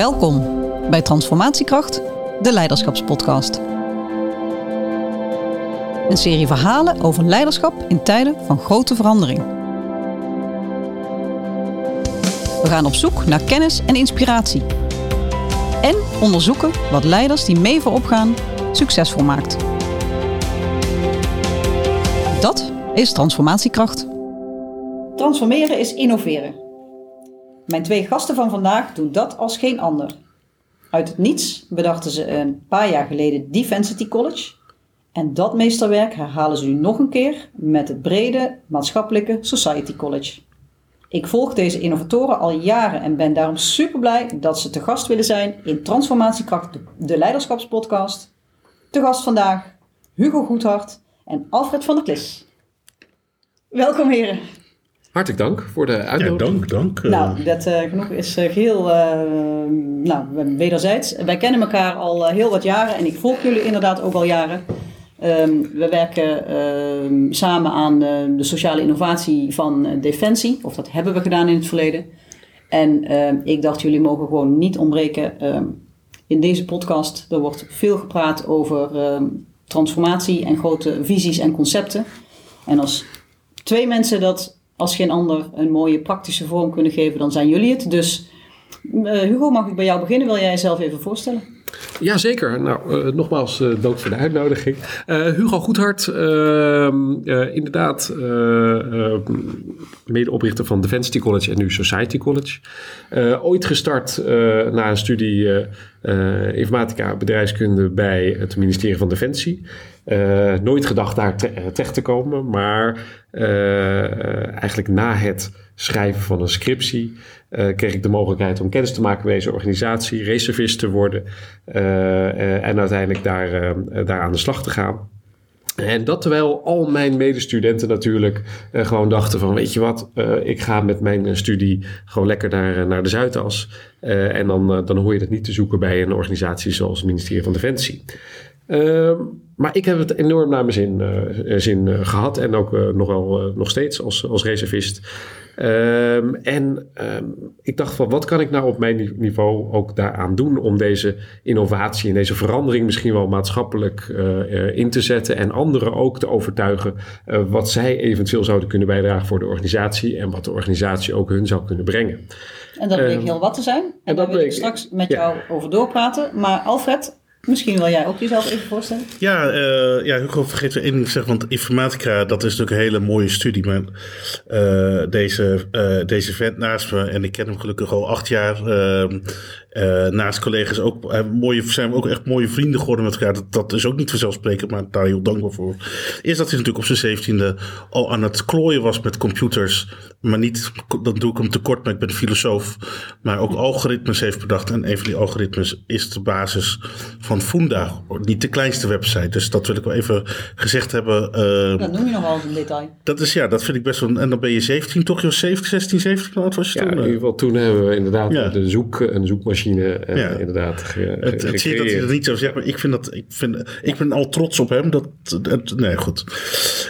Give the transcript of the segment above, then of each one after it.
Welkom bij Transformatiekracht, de Leiderschapspodcast. Een serie verhalen over leiderschap in tijden van grote verandering. We gaan op zoek naar kennis en inspiratie. En onderzoeken wat leiders die mee voorop gaan succesvol maakt. Dat is transformatiekracht. Transformeren is innoveren. Mijn twee gasten van vandaag doen dat als geen ander. Uit het niets bedachten ze een paar jaar geleden Defensity College. En dat meesterwerk herhalen ze nu nog een keer met het brede maatschappelijke Society College. Ik volg deze innovatoren al jaren en ben daarom super blij dat ze te gast willen zijn in Transformatiekracht, de Leiderschapspodcast. Te gast vandaag Hugo Goedhart en Alfred van der Klis. Welkom heren. Hartelijk dank voor de Ja, uitnodiging. dank, dank. eh. Nou, dat eh, genoeg is eh, geheel eh, nou, wederzijds. Wij kennen elkaar al heel wat jaren en ik volg jullie inderdaad ook al jaren. Ehm, we werken ehm, samen aan de sociale innovatie van Defensie, of dat hebben we gedaan in het verleden. En ehm, ik dacht, jullie mogen gewoon niet ontbreken ehm, in deze podcast. Er wordt veel gepraat over ehm, transformatie en grote visies en concepten. En als twee mensen dat als geen ander een mooie praktische vorm kunnen geven, dan zijn jullie het. Dus eh, Hugo, mag ik bij jou beginnen? Wil jij jezelf even voorstellen? Jazeker. Nou, eh, nogmaals eh, dank voor de uitnodiging. Hugo Goedhart, ehm, eh, inderdaad medeoprichter van Defensity College en nu Society College. Ooit gestart na een studie informatica bedrijfskunde bij het ministerie van Defensie. Eh, nooit gedacht daar eh, terecht te komen, maar eh, eigenlijk na het schrijven van een scriptie kreeg ik de mogelijkheid om kennis te maken met deze organisatie, reservist te worden en uiteindelijk daar, aan de slag te gaan. En dat terwijl al mijn medestudenten natuurlijk gewoon dachten van weet je wat, ik ga met mijn studie gewoon lekker naar, naar de Zuidas. En dan, dan hoor je dat niet te zoeken bij een organisatie zoals het ministerie van Defensie. Ehm, maar ik heb het enorm naar mijn zin, eh, zin eh, gehad en ook eh, nog wel eh, nog steeds als, als reservist. Ehm, en ehm, ik dacht van wat kan ik nou op mijn ni- niveau ook daaraan doen om deze innovatie en deze verandering misschien wel maatschappelijk eh, eh, in te zetten en anderen ook te overtuigen eh, wat zij eventueel zouden kunnen bijdragen voor de organisatie en wat de organisatie ook hun zou kunnen brengen. En dat bleek Ehm, heel wat te zijn. En, en daar wil ik straks met ja. jou over doorpraten. Maar Alfred, misschien wil jij ook jezelf even voorstellen? Ja, eh, ja, Hugo, vergeet weer één ding te zeggen. Want informatica, dat is natuurlijk een hele mooie studie. Maar eh, deze, eh, deze vent naast me, en ik ken hem gelukkig al acht jaar. Ehm, eh, naast collega's ook, eh, mooie, zijn we ook echt mooie vrienden geworden met elkaar. Dat, dat is ook niet vanzelfsprekend, maar daar heel dankbaar voor. Is dat hij natuurlijk op zijn zeventiende al aan het klooien was met computers. Maar niet, dan doe ik hem tekort, maar ik ben filosoof. Maar ook algoritmes heeft bedacht. En een van die algoritmes is de basis van Funda. Niet de kleinste website. Dus dat wil ik wel even gezegd hebben. Eh, Dat noem je nog wel een detail. dat is ja, dat vind ik best wel. En dan ben je 17, toch? Je 17, 16, 17, hoe oud was je Ja, in toen? ieder geval toen hebben we inderdaad Ja. de zoek, een zoekmachine eh, Ja. inderdaad ge, Het, het zie je dat hij er niet zo zegt, maar ik vind dat, ik vind, ik ben al trots op hem. Dat, dat nee, goed.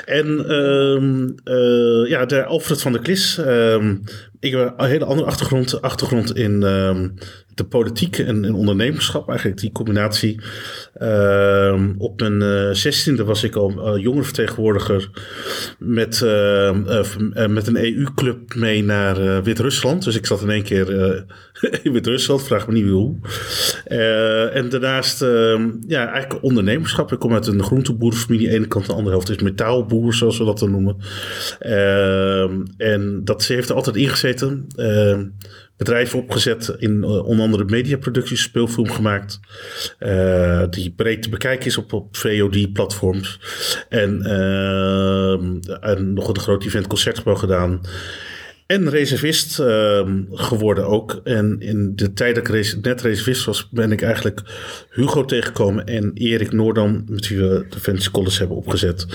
En ehm, eh, ja, de Alfred van der Klis. ehm, ik heb een hele andere achtergrond, achtergrond in ehm, de politiek en ondernemerschap. Eigenlijk die combinatie. Ehm, op mijn eh, zestiende was ik al uh, jongerenvertegenwoordiger met, eh, eh, met een EU-club mee naar eh, Wit-Rusland. Dus ik zat in één keer eh, in Wit-Rusland, vraag me niet hoe. Eh, en daarnaast, ehm, ja, eigenlijk ondernemerschap. Ik kom uit een groenteboerenfamilie. De ene kant, de andere helft is metaalboer, zoals we dat dan noemen. Ehm, en dat heeft er altijd ingezeten. Ehm, bedrijven opgezet in uh, onder andere mediaproducties, speelfilm gemaakt. Uh, die breed te bekijken is op, op VOD-platforms. En, uh, en nog een groot event concertgebouw gedaan. En reservist uh, geworden ook. En in de tijd dat ik net reservist was, ben ik eigenlijk Hugo tegengekomen en Erik Noordam, met wie we Defensie College hebben opgezet.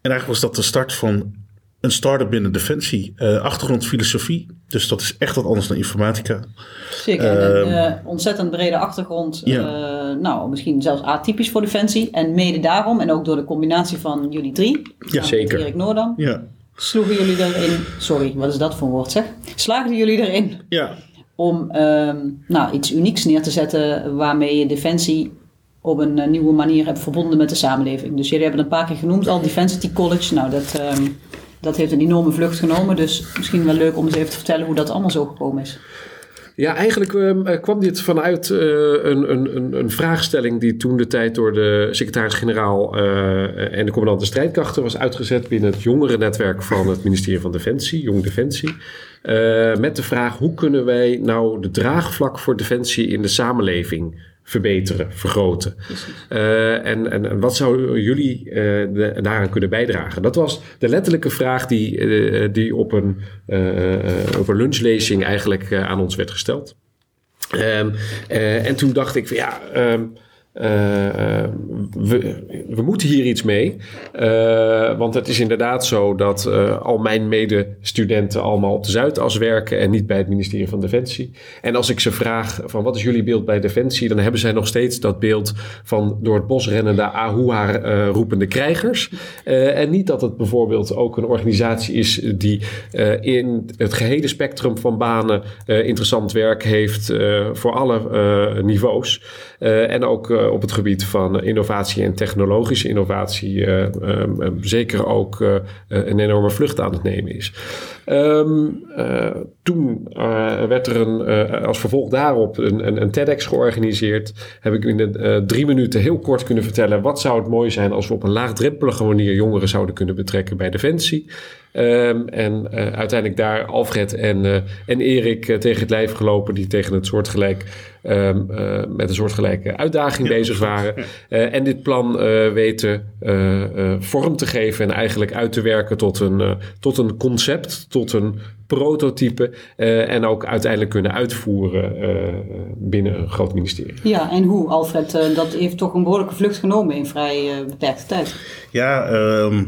En eigenlijk was dat de start van een start-up binnen Defensie. Uh, achtergrond filosofie. Dus dat is echt wat anders dan informatica. Zeker. En een uh, ontzettend brede achtergrond. Uh, nou, misschien zelfs atypisch voor Defensie. En mede daarom, en ook door de combinatie van jullie drie. Ja, zeker. Erik Noordam. Ja. Sloegen jullie erin. Sorry, wat is dat voor een woord zeg? Slaagden jullie erin? Ja. om ehm, nou, iets unieks neer te zetten waarmee je defensie op een eh, nieuwe manier hebt verbonden met de samenleving. Dus jullie hebben het een paar keer genoemd al, Defensity College. Nou, dat, ehm, dat heeft een enorme vlucht genomen. Dus misschien wel leuk om eens even te vertellen hoe dat allemaal zo gekomen is. Ja, eigenlijk ehm, eh, kwam dit vanuit eh, een, een, een vraagstelling die toen de tijd door de secretaris-generaal eh, en de commandant de strijdkrachten was uitgezet binnen het jongerennetwerk van het ministerie van Defensie, Jong Defensie. Met de vraag hoe kunnen wij nou de draagvlak voor defensie in de samenleving verbeteren, vergroten. Eh, en, en, wat zouden jullie de- daaraan kunnen bijdragen? Dat was de letterlijke vraag die, eh, die op, een, op een lunchlezing eigenlijk aan ons werd gesteld. Ehm, eh, en toen dacht ik van ja, ehm, eh, we, moeten hier iets mee. Eh, want het is inderdaad zo dat eh, al mijn medestudenten allemaal op de Zuidas werken en niet bij het ministerie van Defensie. En als ik ze vraag van wat is jullie beeld bij Defensie, dan hebben zij nog steeds dat beeld van door het bos rennende Ahoa eh, roepende krijgers. En niet dat het bijvoorbeeld ook een organisatie is die in het gehele spectrum van banen interessant werk heeft voor alle niveaus. Eh, en ook eh, op het gebied van innovatie en technologische innovatie eh, ehm, ehm, zeker ook een enorme vlucht aan het nemen is. Ehm, eh, toen werd er een, als vervolg daarop een, een, een TEDx georganiseerd. Heb ik in de, drie minuten heel kort kunnen vertellen wat zou het mooi zijn als we op een laagdrempelige manier jongeren zouden kunnen betrekken bij Defensie. Ehm, en eh, uiteindelijk daar Alfred en, eh, en Erik eh, tegen het lijf gelopen, die tegen het soortgelijk, ehm, eh, met een soortgelijke uitdaging bezig waren. Eh, en dit plan eh, weten eh, eh, vorm te geven en eigenlijk uit te werken tot een, eh, tot een concept, tot een prototype. eh, en ook uiteindelijk kunnen uitvoeren eh, binnen een groot ministerie. Ja, en hoe, Alfred? Dat heeft toch een behoorlijke vlucht genomen in vrij beperkte tijd. Ja, ehm,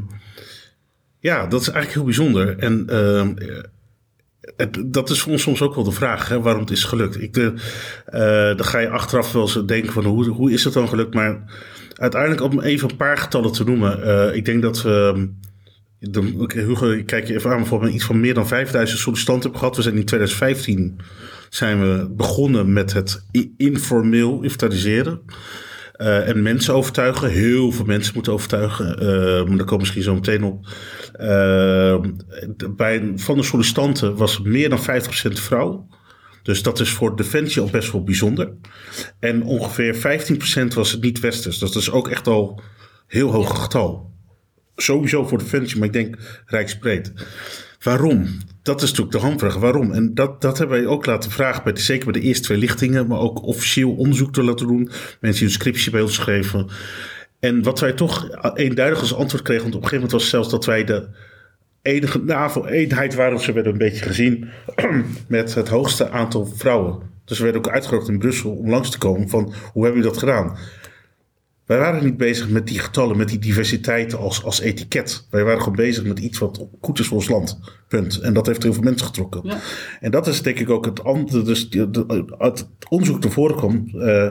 ja, dat is eigenlijk heel bijzonder. En ehm, dat is voor ons soms ook wel de vraag, hè, waarom het is gelukt. Ik, de, eh, dan ga je achteraf wel eens denken van hoe, hoe is het dan gelukt? Maar uiteindelijk om even een paar getallen te noemen. eh, ik denk dat we... ehm, de, Hugo, ik kijk je even aan, bijvoorbeeld iets van meer dan 5000 sollicitanten hebben gehad. We zijn in 2015 zijn we begonnen met het informeel inventariseren. Eh, en mensen overtuigen. Heel veel mensen moeten overtuigen. Eh, maar daar komen misschien zo meteen op. Eh, bij, van de sollicitanten was meer dan 50% vrouw. Dus dat is voor Defensie al best wel bijzonder. En ongeveer 15% was het niet-westers. Dat is ook echt al heel hoog getal. Sowieso voor Defensie, maar ik denk rijksbreed. Waarom? Dat is natuurlijk de handvraag. Waarom? En dat, dat hebben wij ook laten vragen, bij de, zeker bij de eerste twee lichtingen, maar ook officieel onderzoek te laten doen. Mensen die een scriptie bij schreven. En wat wij toch eenduidig als antwoord kregen, want op een gegeven moment was zelfs dat wij de enige NAVO-eenheid waren, ze werden een beetje gezien, met het hoogste aantal vrouwen. Dus we werden ook uitgenodigd in Brussel om langs te komen van hoe hebben jullie dat gedaan? Wij waren niet bezig met die getallen, met die diversiteit als, als etiket. Wij waren gewoon bezig met iets wat goed is voor ons land. Punt. En dat heeft heel veel mensen getrokken. Ja. En dat is denk ik ook het andere. Dus het onderzoek voren kwam. eh,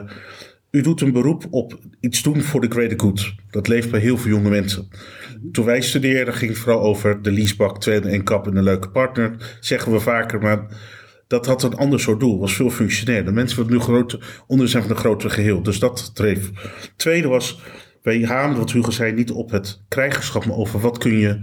u doet een beroep op iets doen voor de greater good. Dat leeft bij heel veel jonge mensen. Toen wij studeerden ging het vooral over de leasebak, tweede en kap en een leuke partner. Zeggen we vaker, maar dat had een ander soort doel. Was veel functioneler. Mensen willen nu grote, onderdeel zijn van een grotere geheel. Dus dat dreef. Tweede was, wij hamerden wat Hugo zei, niet op het krijgerschap, maar over wat kun je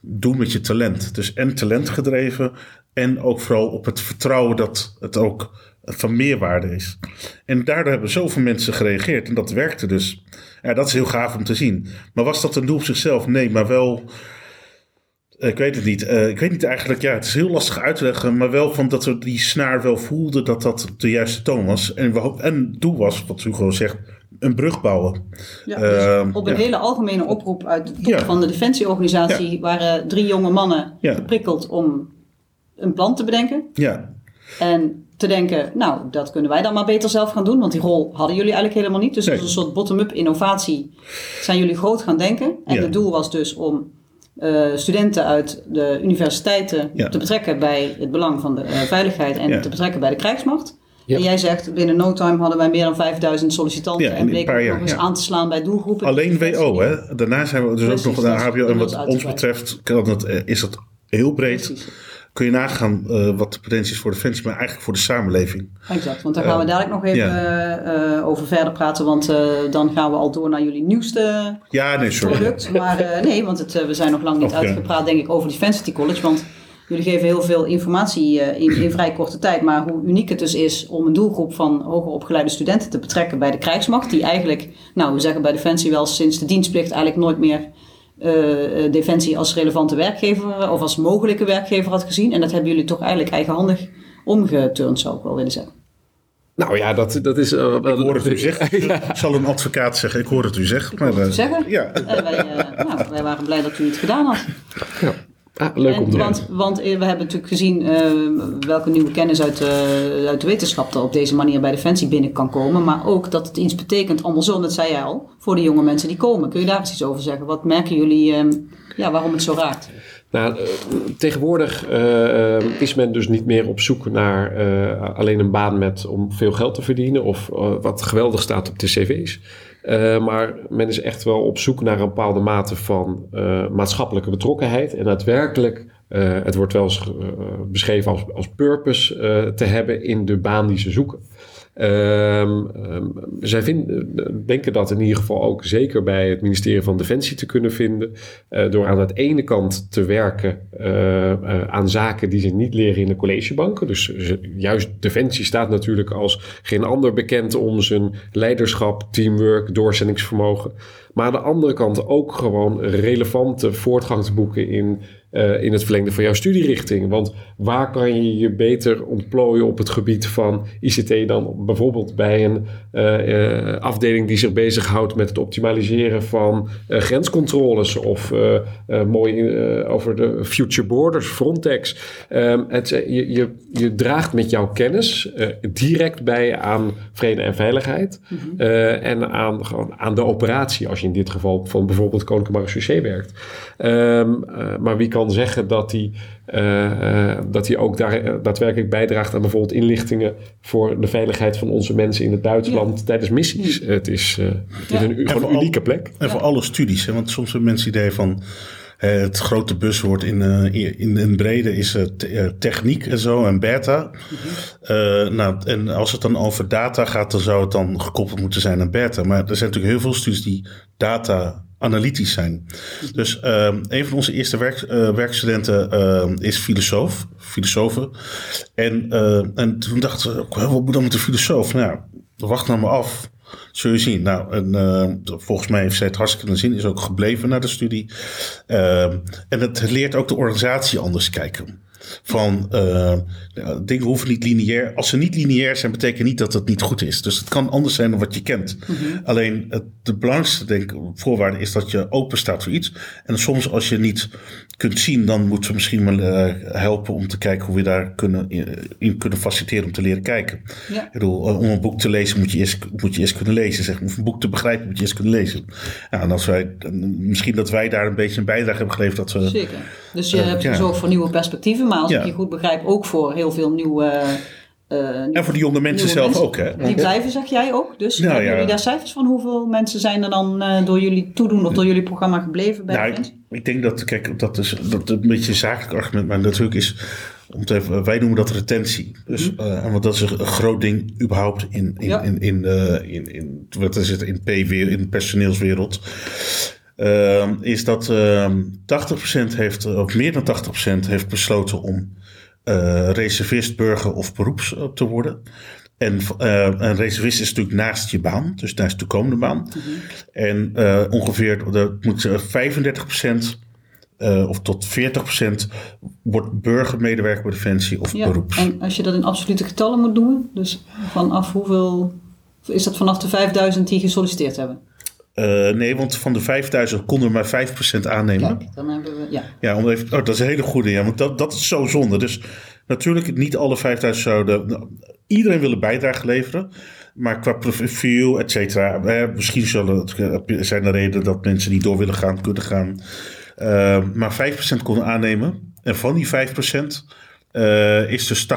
doen met je talent. Dus en talent gedreven en ook vooral op het vertrouwen dat het ook van meerwaarde is. En daardoor hebben zoveel mensen gereageerd en dat werkte dus. Ja, dat is heel gaaf om te zien. Maar was dat een doel op zichzelf? Nee, maar wel... eh, Ik weet het niet. Eh, ik weet niet eigenlijk. Ja, het is heel lastig uit te leggen. Maar wel van dat we die snaar wel voelden dat dat de juiste toon was. En, we, en het doel was, wat Hugo zegt, een brug bouwen. Ja, dus op een ja. hele algemene oproep uit de top Ja. van de Defensieorganisatie waren drie jonge mannen geprikkeld om een plan te bedenken. Ja, En te denken, nou, dat kunnen wij dan maar beter zelf gaan doen. Want die rol hadden jullie eigenlijk helemaal niet. Dus Nee. als een soort bottom-up innovatie zijn jullie groot gaan denken. En het doel was dus om eh, studenten uit de universiteiten Ja. te betrekken bij het belang van de eh, veiligheid en Ja. te betrekken bij de krijgsmacht. Ja. En jij zegt, binnen no time hadden wij meer dan 5000 sollicitanten Ja, en bleken jaar, nog eens ja. aan te slaan bij doelgroepen. alleen WO. Hè? Daarna zijn we dus Precies, ook nog naar dat is HBO. En wat ons betreft kan het, eh, is dat heel breed. Precies. Kun je nagaan eh, wat de potentie is voor Defensie, maar eigenlijk voor de samenleving. Exact, want daar gaan we dadelijk nog even uh, over verder praten, want dan gaan we al door naar jullie nieuwste ja, nee, sorry. product. Maar nee, want het, we zijn nog lang niet okay. uitgepraat, denk ik, over Defensity College. Want jullie geven heel veel informatie in, in vrij korte tijd. Maar hoe uniek het dus is om een doelgroep van hoger opgeleide studenten te betrekken bij de krijgsmacht, die eigenlijk, nou, we zeggen bij Defensie wel sinds de dienstplicht eigenlijk nooit meer Defensie als relevante werkgever of als mogelijke werkgever had gezien. En dat hebben jullie toch eigenlijk eigenhandig omgeturnd, zou ik wel willen zeggen. Nou ja, dat, dat is... Uh, ik hoor het u zeggen. Ja. Zal een advocaat zeggen, ik hoor het u zeggen. Maar, uh, zeggen? Ja. wij, nou, wij waren blij dat u het gedaan had. Ja. Ah, leuk en, om te want, want we hebben natuurlijk gezien uh, welke nieuwe kennis uit, uh, uit de wetenschap er op deze manier bij Defensie binnen kan komen. Maar ook dat het iets betekent, andersom, dat zei je al, voor de jonge mensen die komen. Kun je daar eens iets over zeggen? Wat merken jullie, uh, ja, waarom het zo raakt? Nou, tegenwoordig uh, is men dus niet meer op zoek naar alleen een baan met om veel geld te verdienen of wat geweldig staat op de cv's. Maar men is echt wel op zoek naar een bepaalde mate van maatschappelijke betrokkenheid en daadwerkelijk, het wordt wel eens beschreven als, als purpose te hebben in de baan die ze zoeken. Um, zij vinden, denken dat in ieder geval ook zeker bij het ministerie van Defensie te kunnen vinden. Uh, door aan de ene kant te werken uh, aan zaken die ze niet leren in de collegebanken. Dus juist Defensie staat natuurlijk als geen ander bekend om zijn leiderschap, teamwork, doorzettingsvermogen. Maar aan de andere kant ook gewoon relevante voortgang te boeken in uh, in het verlengde van jouw studierichting. Want waar kan je je beter ontplooien op het gebied van ICT dan bijvoorbeeld bij een uh, uh, afdeling die zich bezighoudt met het optimaliseren van grenscontroles of mooi over de future borders, Frontex. Um, het, je, je, je, draagt met jouw kennis direct bij aan vrede en veiligheid mm -hmm. en aan, gewoon aan de operatie, als je in dit geval van bijvoorbeeld Koninklijke Marechaussee werkt. Um, maar wie kan zeggen dat hij, uh, uh, dat hij ook daar, uh, daadwerkelijk bijdraagt aan bijvoorbeeld inlichtingen voor de veiligheid van onze mensen in het buitenland ja. tijdens missies. Het is, het is een, gewoon een unieke plek. En voor alle studies, hè, want soms hebben mensen het idee van. het grote buswoord in, in, in brede is techniek en zo en beta. Mm-hmm. nou, en als het dan over data gaat, dan zou het dan gekoppeld moeten zijn aan beta. Maar er zijn natuurlijk heel veel studies die data analytisch zijn. Dus uh, een van onze eerste werk, uh, werkstudenten uh, is filosoof, filosofen. En, en toen dachten we, wat moet dan met de filosoof? Nou, wacht nou maar af. Zul je zien. Nou, en, volgens mij heeft zij het hartstikke zin. Is ook gebleven naar de studie. Ehm, en het leert ook de organisatie anders kijken. Van uh, dingen hoeven niet lineair. Als ze niet lineair zijn, betekent niet dat het niet goed is. Dus het kan anders zijn dan wat je kent. Mm -hmm. Alleen het, de belangrijkste denk, voorwaarde is dat je open staat voor iets. En soms als je niet kunt zien, dan moeten we misschien wel uh, helpen om te kijken hoe we daar kunnen, in kunnen faciliteren om te leren kijken. Ja. Ik bedoel, om een boek te lezen moet je eerst, moet je eerst kunnen lezen. Zeg. Om een boek te begrijpen moet je eerst kunnen lezen. Ja, en als wij, misschien dat wij daar een beetje een bijdrage hebben geleverd. Dat we, Zeker. Dus je uh, hebt gezorgd ja. voor nieuwe perspectieven, maar als ja. ik je goed begrijp, ook voor heel veel nieuwe. Uh, en voor de jonge mensen zelf mensen. ook, hè? Die blijven, zeg jij ook. Dus nou, hebben jullie daar cijfers van? Hoeveel mensen zijn er dan uh, door jullie toedoen of door jullie programma gebleven bij nou, ik, ik, denk dat, kijk, dat is dat een beetje een zakelijk argument, maar natuurlijk is, om te even, wij noemen dat retentie. Dus, -hmm. uh, want dat is een groot ding überhaupt in, in, ja. in, in, in, in, wat is het, in, P in de personeelswereld. Uh, is dat uh, 80% heeft, of meer dan 80% heeft besloten om uh, reservist, burger of beroeps te worden. En uh, een reservist is natuurlijk naast je baan, dus naast de toekomende baan. Mm -hmm. En ongeveer, dat moet 35% uh, of tot 40% wordt burgermedewerker bij Defensie of ja, beroeps. En als je dat in absolute getallen moet doen, dus vanaf hoeveel, is dat vanaf de 5000 die gesolliciteerd hebben? Uh, nee, want van de 5000 konden we maar 5% aannemen. Kijk, dan hebben we, ja. Ja, om even, oh, dat is een hele goede, ja, want dat, dat is zo zonde. Dus natuurlijk, niet alle 5000 zouden, nou, iedereen wil een bijdrage leveren. Maar qua profiel, et cetera, eh, misschien zullen, zijn er redenen dat mensen die door willen gaan, kunnen gaan. Uh, maar 5% konden aannemen. En van die 5% uh, is dus 80%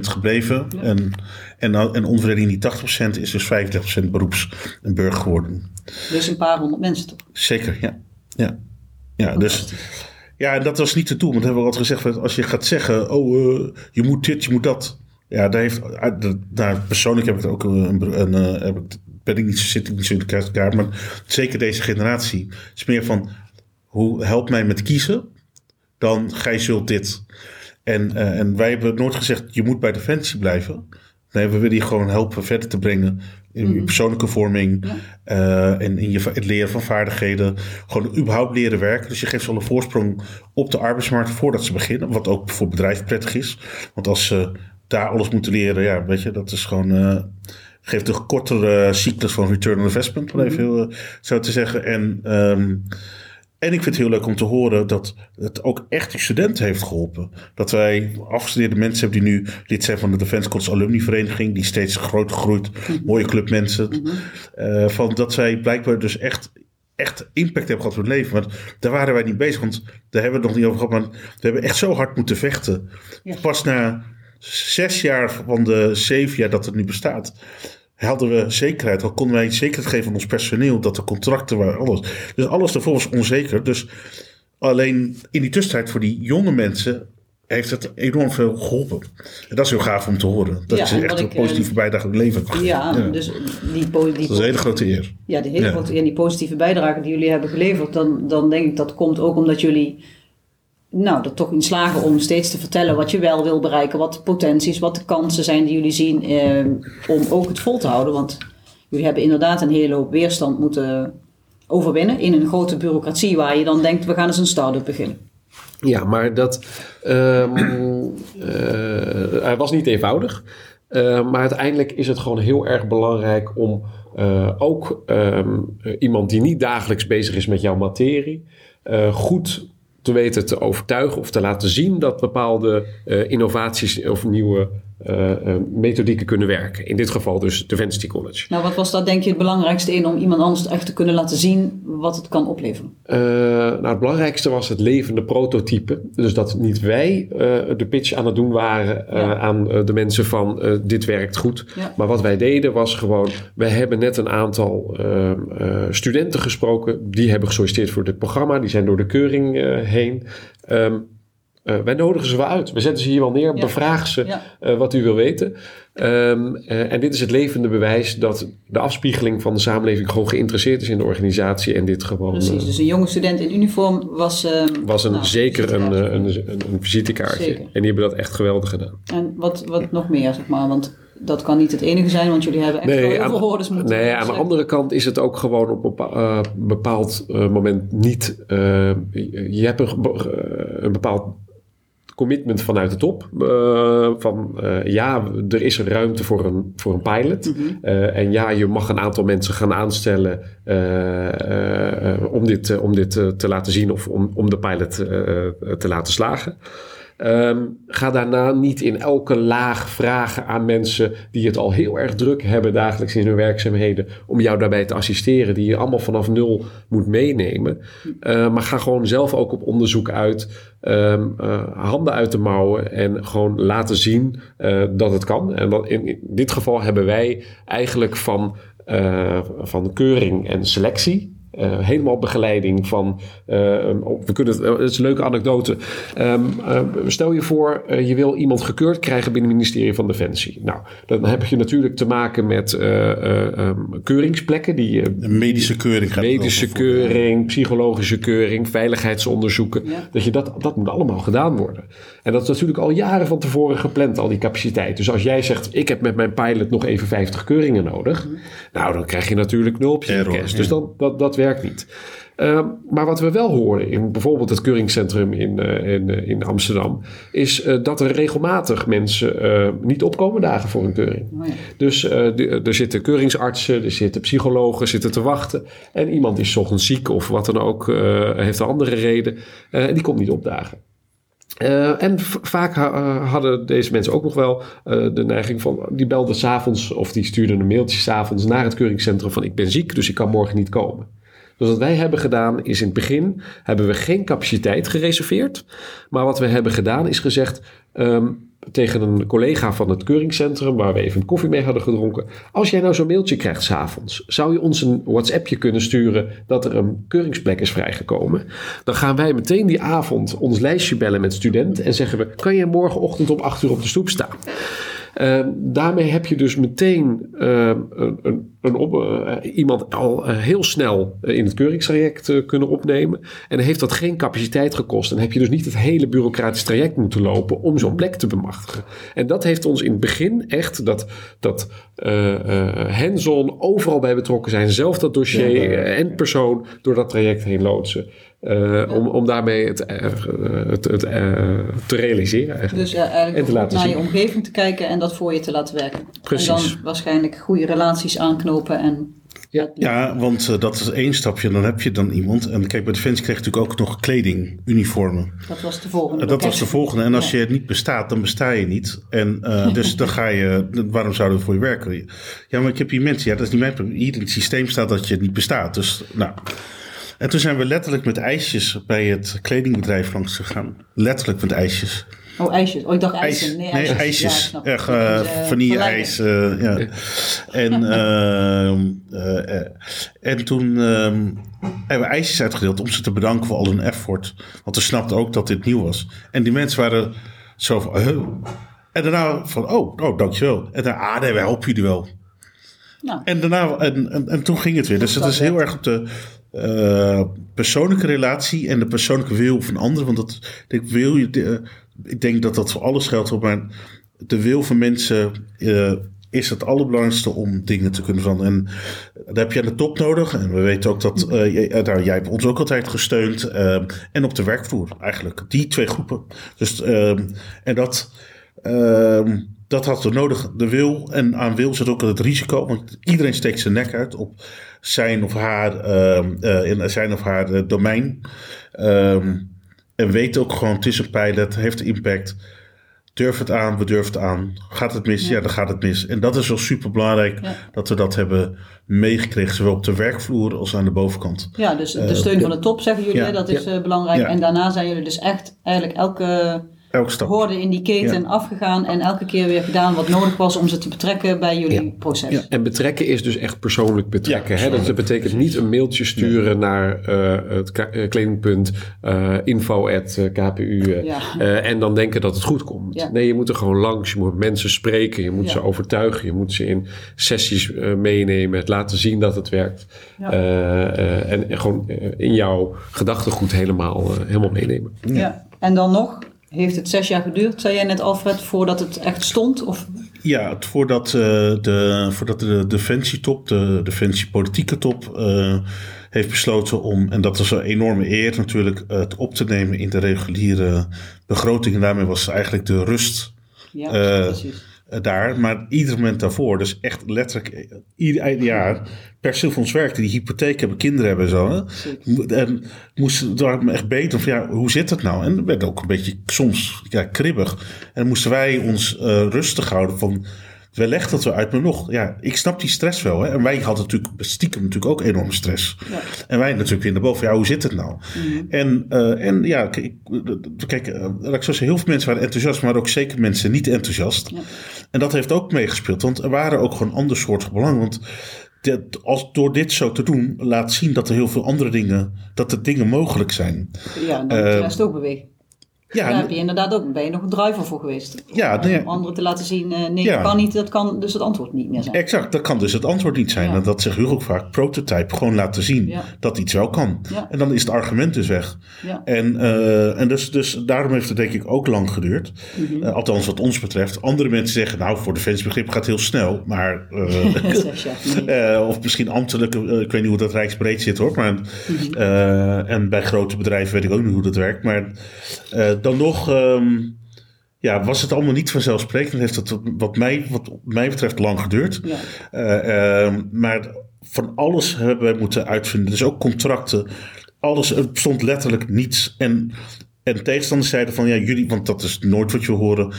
gebleven. Ja. En, en, en onverdeling die 80% is dus 35% beroeps en burger geworden. Dus een paar honderd mensen toch? Zeker, ja. Ja, ja dus... Ja, en dat was niet het doel. Want we hebben we altijd gezegd, als je gaat zeggen, oh, eh, je moet dit, je moet dat. Ja, daar heeft, de- nou, persoonlijk heb ik het ook een, een, eh, heb ik, ben ik niet, zit ik niet zo in de kerstkaart, maar zeker deze generatie is meer van, hoe help mij met kiezen, dan gij zult dit. En, eh, en wij hebben nooit gezegd, je moet bij Defensie blijven. Nee, we willen je gewoon helpen verder te brengen in je persoonlijke vorming eh, en in je, het leren van vaardigheden. Gewoon überhaupt leren werken. Dus je geeft ze al een voorsprong op de arbeidsmarkt voordat ze beginnen. Wat ook voor bedrijven prettig is. Want als ze daar alles moeten leren, ja, weet je, dat is gewoon. eh, geeft een kortere cyclus van return on investment, om even heel, eh, zo te zeggen. En, ehm, en ik vind het heel leuk om te horen dat het ook echt die studenten heeft geholpen. Dat wij afgestudeerde mensen hebben die nu lid zijn van de Defense College Alumni Vereniging, die steeds groter groeit, mooie club mensen. Eh, van dat zij blijkbaar dus echt, echt impact hebben gehad op hun leven. Want daar waren wij niet bezig, want daar hebben we het nog niet over gehad. Maar we hebben echt zo hard moeten vechten. Ja. Pas na zes jaar van de zeven jaar dat het nu bestaat, hadden we zekerheid. Al konden wij zekerheid geven aan ons personeel dat de contracten waren, alles. Dus alles daarvoor was onzeker. Dus alleen in die tussentijd voor die jonge mensen heeft het enorm veel geholpen. En dat is heel gaaf om te horen. Dat Ja, en echt een eh, positieve bijdrage levert. Ja, Ja. dus die, die, Dat is een hele grote eer. ja, die, hele Ja. grote- en die positieve bijdrage die jullie hebben geleverd, dan, dan denk ik dat komt ook omdat jullie nou, er toch in slagen om steeds te vertellen wat je wel wil bereiken, wat de potenties, wat de kansen zijn die jullie zien eh, om ook het vol te houden. Want jullie hebben inderdaad een hele hoop weerstand moeten overwinnen in een grote bureaucratie waar je dan denkt, we gaan eens een start-up beginnen. Ja, maar dat ehm, eh, was niet eenvoudig. Eh, maar uiteindelijk is het gewoon heel erg belangrijk om ook ehm, eh, iemand die niet dagelijks bezig is met jouw materie, goed te weten te overtuigen of te laten zien dat bepaalde eh, innovaties of nieuwe eh, methodieken kunnen werken. In dit geval dus Defensity College. Nou, wat was dat denk je het belangrijkste in om iemand anders echt te kunnen laten zien wat het kan opleveren? Eh, nou, het belangrijkste was het levende prototype. Dus dat niet wij de pitch aan het doen waren Ja. aan de mensen van dit werkt goed. Ja. Maar wat wij deden was gewoon, wij hebben net een aantal studenten gesproken. Die hebben gesolliciteerd voor dit programma. Die zijn door de keuring heen. Ehm, eh, wij nodigen ze wel uit. We zetten ze hier wel neer, Ja. bevragen ze Ja. eh, wat u wil weten. Ehm, eh, en dit is het levende bewijs dat de afspiegeling van de samenleving gewoon geïnteresseerd is in de organisatie en dit gewoon Precies, dus een jonge student in uniform was... eh, was een, nou, zeker een, een, een, een visitekaartje. Zeker. En die hebben dat echt geweldig gedaan. En wat, wat nog meer, zeg maar, want dat kan niet het enige zijn, want jullie hebben echt wel heel aan, veel hordes moeten nee, aan de opzetten. andere kant is het ook gewoon op een bepa- bepaald moment niet. je hebt een bepaald commitment vanuit de top. eh, van eh, ja, er is ruimte voor een, voor een pilot. Eh, en ja, je mag een aantal mensen gaan aanstellen om dit, om dit te laten zien of om, om de pilot te laten slagen. Ehm, ga daarna niet in elke laag vragen aan mensen die het al heel erg druk hebben dagelijks in hun werkzaamheden om jou daarbij te assisteren, die je allemaal vanaf nul moet meenemen. Eh, maar ga gewoon zelf ook op onderzoek uit, ehm, eh, handen uit de mouwen en gewoon laten zien eh, dat het kan. En in, in dit geval hebben wij eigenlijk van, eh, van keuring en selectie. Eh, helemaal begeleiding van. eh, we kunnen het, het is een leuke anekdote. Ehm, eh, stel je voor, je wil iemand gekeurd krijgen binnen het ministerie van Defensie. Nou, dan heb je natuurlijk te maken met eh, eh, ehm, keuringsplekken die Een medische keuring medische keuring, psychologische keuring, veiligheidsonderzoeken. Ja. Dat, je dat, dat moet allemaal gedaan worden. En dat is natuurlijk al jaren van tevoren gepland, al die capaciteit. Dus als jij zegt, ik heb met mijn pilot nog even 50 keuringen nodig. Nou, dan krijg je natuurlijk nul op je Error, cash. ja. Dus dan, dat, dat werkt niet. Ehm, maar wat we wel horen in bijvoorbeeld het keuringscentrum in, eh, in, eh, in Amsterdam, is eh, dat er regelmatig mensen niet opkomen dagen voor een keuring. Oh ja. Dus de- er zitten keuringsartsen, er zitten psychologen, zitten te wachten. En iemand is ochtends ziek of wat dan ook, heeft een andere reden. en die komt niet opdagen. Eh, en vaak ha- hadden deze mensen ook nog wel de neiging van... die belden s'avonds of die stuurden een mailtje s'avonds naar het keuringscentrum van... ik ben ziek, dus ik kan morgen niet komen. Dus wat wij hebben gedaan is in het begin hebben we geen capaciteit gereserveerd. Maar wat we hebben gedaan is gezegd... ehm, tegen een collega van het keuringscentrum, waar we even koffie mee hadden gedronken. Als jij nou zo'n mailtje krijgt s'avonds, zou je ons een WhatsAppje kunnen sturen dat er een keuringsplek is vrijgekomen? Dan gaan wij meteen die avond ons lijstje bellen met studenten en zeggen we: kan je morgenochtend om 8 uur op de stoep staan? Uh, daarmee heb je dus meteen uh, een, een, een op, uh, iemand al heel snel in het keuringstraject kunnen opnemen. En heeft dat geen capaciteit gekost. En heb je dus niet het hele bureaucratisch traject moeten lopen om zo'n plek te bemachtigen. En dat heeft ons in het begin echt dat, dat hands-on overal bij betrokken zijn. Zelf dat dossier en persoon door dat traject heen loodsen. Uh, om, om daarmee het, uh, het, het uh, te realiseren eigenlijk. Dus eigenlijk en te laten naar zien. je omgeving te kijken en dat voor je te laten werken. Precies. En dan waarschijnlijk goede relaties aanknopen en... Ja, ja want dat is één stapje. Dan heb je dan iemand. En kijk, bij Defensie krijg je natuurlijk ook nog kleding, uniformen. Dat was de volgende. dat was de volgende. En als ja. je niet bestaat, dan besta je niet. En dus dan ga je... Waarom zouden we voor je werken? Ja, maar ik heb hier mensen... Ja, dat is niet mijn probleem. Hier in het systeem staat dat je niet bestaat. Dus, nou... En toen zijn we letterlijk met ijsjes bij het kledingbedrijf langs gegaan. Letterlijk met ijsjes. Oh, ijsjes. Oh, ik dacht ijsjes. Nee, ijsjes. Nee, ijsjes. Ja, Echt, uh, vanille-ijs. Uh, ja. en, uh, en toen hebben we ijsjes uitgedeeld om ze te bedanken voor al hun effort. Want we snapten ook dat dit nieuw was. En die mensen waren zo van... En daarna van, oh, oh, dankjewel. En daarna, ah nee, wij helpen jullie wel. Nou. En daarna, en, en, en, toen ging het weer. Dus het is heel erg op de uh, persoonlijke relatie en de persoonlijke wil van anderen. Want dat, ik, wil, uh, ik denk dat dat voor alles geldt. Maar de wil van mensen uh, is het allerbelangrijkste om dingen te kunnen veranderen. En daar heb je aan de top nodig. En we weten ook dat jij, daar, jij hebt ons ook altijd gesteund. en op de werkvloer eigenlijk. Die twee groepen. Dus, en dat dat had we nodig. De wil en aan wil zit ook het risico. Want iedereen steekt zijn nek uit op zijn of haar, uh, in zijn of haar uh, domein. Um, en weet ook gewoon, het is een pilot, heeft impact. Durf het aan, we durven het aan. Gaat het mis? Ja, ja dan gaat het mis. En dat is wel super belangrijk ja. dat we dat hebben meegekregen, zowel op de werkvloer als aan de bovenkant. Ja, dus de steun van de top zeggen jullie, ja, dat is belangrijk. En daarna zijn jullie dus echt eigenlijk elke Elke stap. hoorden in die keten ja. afgegaan en elke keer weer gedaan wat nodig was om ze te betrekken bij jullie ja. proces. Ja. En betrekken is dus echt persoonlijk betrekken. Ja, persoonlijk. Hè? Dat betekent niet een mailtje sturen naar uh, het kledingpunt uh, info at, KPU uh, en dan denken dat het goed komt. Nee, je moet er gewoon langs. Je moet mensen spreken, je moet ze overtuigen, je moet ze in sessies meenemen, het laten zien dat het werkt. en, en gewoon in jouw gedachtegoed helemaal, helemaal meenemen. Ja. En dan nog, heeft het zes jaar geduurd, zei jij net Alfred, voordat het echt stond? Of? Ja, voordat, uh, de, voordat de defensietop, de defensiepolitieke top, uh, heeft besloten om, en dat was een enorme eer natuurlijk, het op te nemen in de reguliere begroting. En daarmee was eigenlijk de rust ja, precies. Daar. Maar ieder moment daarvoor, dus echt letterlijk ieder jaar per ons werkte, die hypotheek hebben, kinderen hebben en zo. Hè? En moesten daar echt beter van, ja, hoe zit het nou? En dat werd ook een beetje soms ja, kribbig. En moesten wij ons uh, rustig houden van, we legden dat we uit, maar nog, ja, ik snap die stress wel. Hè? En wij hadden natuurlijk stiekem natuurlijk ook enorme stress. Ja. En wij natuurlijk weer naar boven, ja, hoe zit het nou? Mm-hmm. En, uh, en ja, kijk, kijk uh, heel veel mensen waren enthousiast, maar ook zeker mensen niet enthousiast. Ja. En dat heeft ook meegespeeld, want er waren ook gewoon ander soort belangen. Want dat, als door dit zo te doen, laat zien dat er heel veel andere dingen, dat er dingen mogelijk zijn. Ja, dan moet de rest ook bewegen. Ja, daar heb je inderdaad ook, ben je nog een driver voor geweest. Ja, om, anderen te laten zien, uh, nee, ja. dat kan niet, dat kan dus het antwoord niet meer zijn. Exact, dat kan dus het antwoord niet zijn. En dat zegt Hugo ook vaak, prototype, gewoon laten zien dat iets wel kan. En dan is het argument dus weg. En, uh, en dus, dus daarom heeft het denk ik ook lang geduurd. Mm -hmm. uh, althans wat ons betreft. Andere mensen zeggen, nou voor de fansbegrip gaat het heel snel. Maar, of misschien ambtelijk, ik weet niet hoe dat rijksbreed zit hoor. Maar, mm -hmm. en bij grote bedrijven weet ik ook niet hoe dat werkt. Maar dan nog um, ja, was het allemaal niet vanzelfsprekend. Heeft het wat mij, wat mij betreft lang geduurd. Ja. Uh, uh, maar van alles hebben wij moeten uitvinden. Dus ook contracten. Alles, er bestond letterlijk niets. En En tegenstanders zeiden van ja, jullie, want dat is nooit wat je horen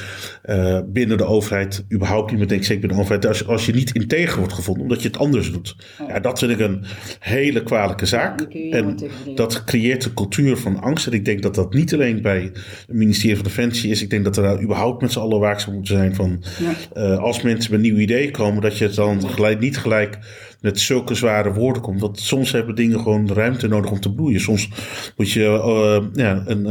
uh, binnen de overheid, überhaupt niet, maar denk zeker binnen de overheid, als, als je niet integer wordt gevonden, omdat je het anders doet. Ja, dat vind ik een hele kwalijke zaak. en dat creëert een cultuur van angst. En ik denk dat dat niet alleen bij het ministerie van Defensie is. Ik denk dat er daar überhaupt met z'n allen waakzaam moeten zijn van ja. uh, als mensen met nieuwe ideeën komen, dat je het dan gelijk, niet gelijk met zulke zware woorden komt. Want soms hebben dingen gewoon ruimte nodig om te bloeien. Soms moet je uh, ja, een,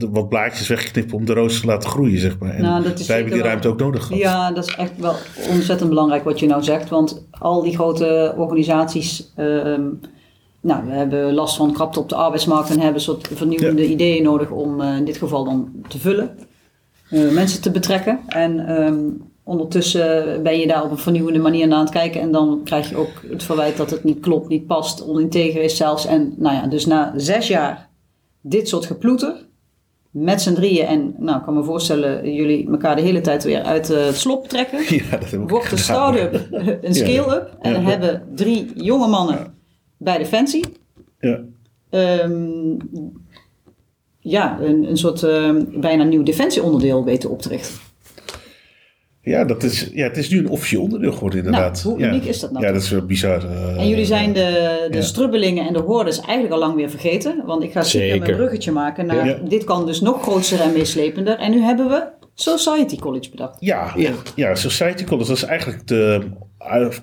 uh, wat blaadjes wegknippen om de roos te laten groeien, zeg maar. En nou, wij hebben die ruimte ook nodig gehad. Ja, dat is echt wel ontzettend belangrijk wat je nou zegt. Want al die grote organisaties... Uh, nou, we hebben last van krapte op de arbeidsmarkt en hebben soort vernieuwende ideeën nodig om uh, in dit geval dan te vullen. mensen te betrekken. En um, ondertussen ben je daar op een vernieuwende manier naar aan het kijken. En dan krijg je ook het verwijt dat het niet klopt, niet past, oninteger is zelfs. En nou ja, dus na zes jaar dit soort geploeter, met z'n drieën. En nou, ik kan me voorstellen, jullie elkaar de hele tijd weer uit het slop trekken. Ja, dat Wordt een start-up, een scale-up. En dan hebben drie jonge mannen bij Defensie. Ja. Um, ja, een, een soort um, bijna nieuw defensieonderdeel weten op te richten. Ja, dat is, ja, het is nu een officieel onderdeel geworden nou, inderdaad. Nou, hoe uniek is dat nou? Ja, dat is wel bizar. Uh, en jullie zijn de, de strubbelingen en de hordes eigenlijk al lang weer vergeten. Want ik ga zeker mijn bruggetje maken naar... Dit kan dus nog groter en meeslepender. En nu hebben we Society College bedacht. Ja, ja. ja Society College dat is eigenlijk de,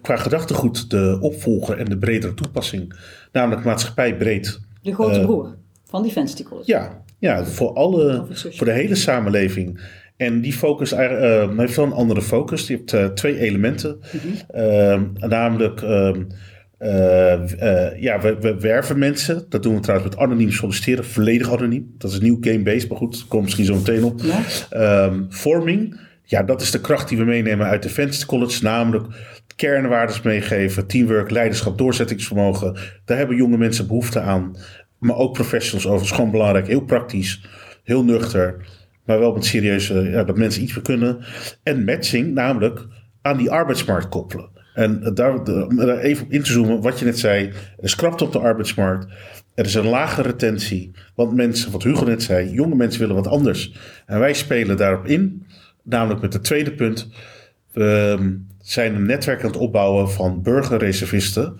qua gedachtegoed de opvolger en de bredere toepassing. Namelijk maatschappij breed. De grote uh, broer van Defensity College. Ja, ja voor, alle, voor de hele samenleving. En die focus uh, heeft wel een andere focus. Die heeft uh, twee elementen. -hmm. uh, namelijk, ehm, eh, ja, we, we, werven mensen. Dat doen we trouwens met anoniem solliciteren. Volledig anoniem. Dat is nieuw game-based, maar goed, dat komt misschien zo meteen op. Ja. Um, forming, ja, dat is de kracht die we meenemen uit de Defense College. Namelijk kernwaardes meegeven, teamwork, leiderschap, doorzettingsvermogen. Daar hebben jonge mensen behoefte aan. Maar ook professionals over. Dat is gewoon belangrijk. Heel praktisch, heel nuchter maar wel met serieuze, ja, dat mensen iets kunnen. En matching, namelijk aan die arbeidsmarkt koppelen. En daar, daar even op in te zoomen, wat je net zei, er is krapte op de arbeidsmarkt. Er is een lage retentie, want mensen, wat Hugo net zei, jonge mensen willen wat anders. En wij spelen daarop in, namelijk met het tweede punt. We ehm, zijn een netwerk aan het opbouwen van burgerreservisten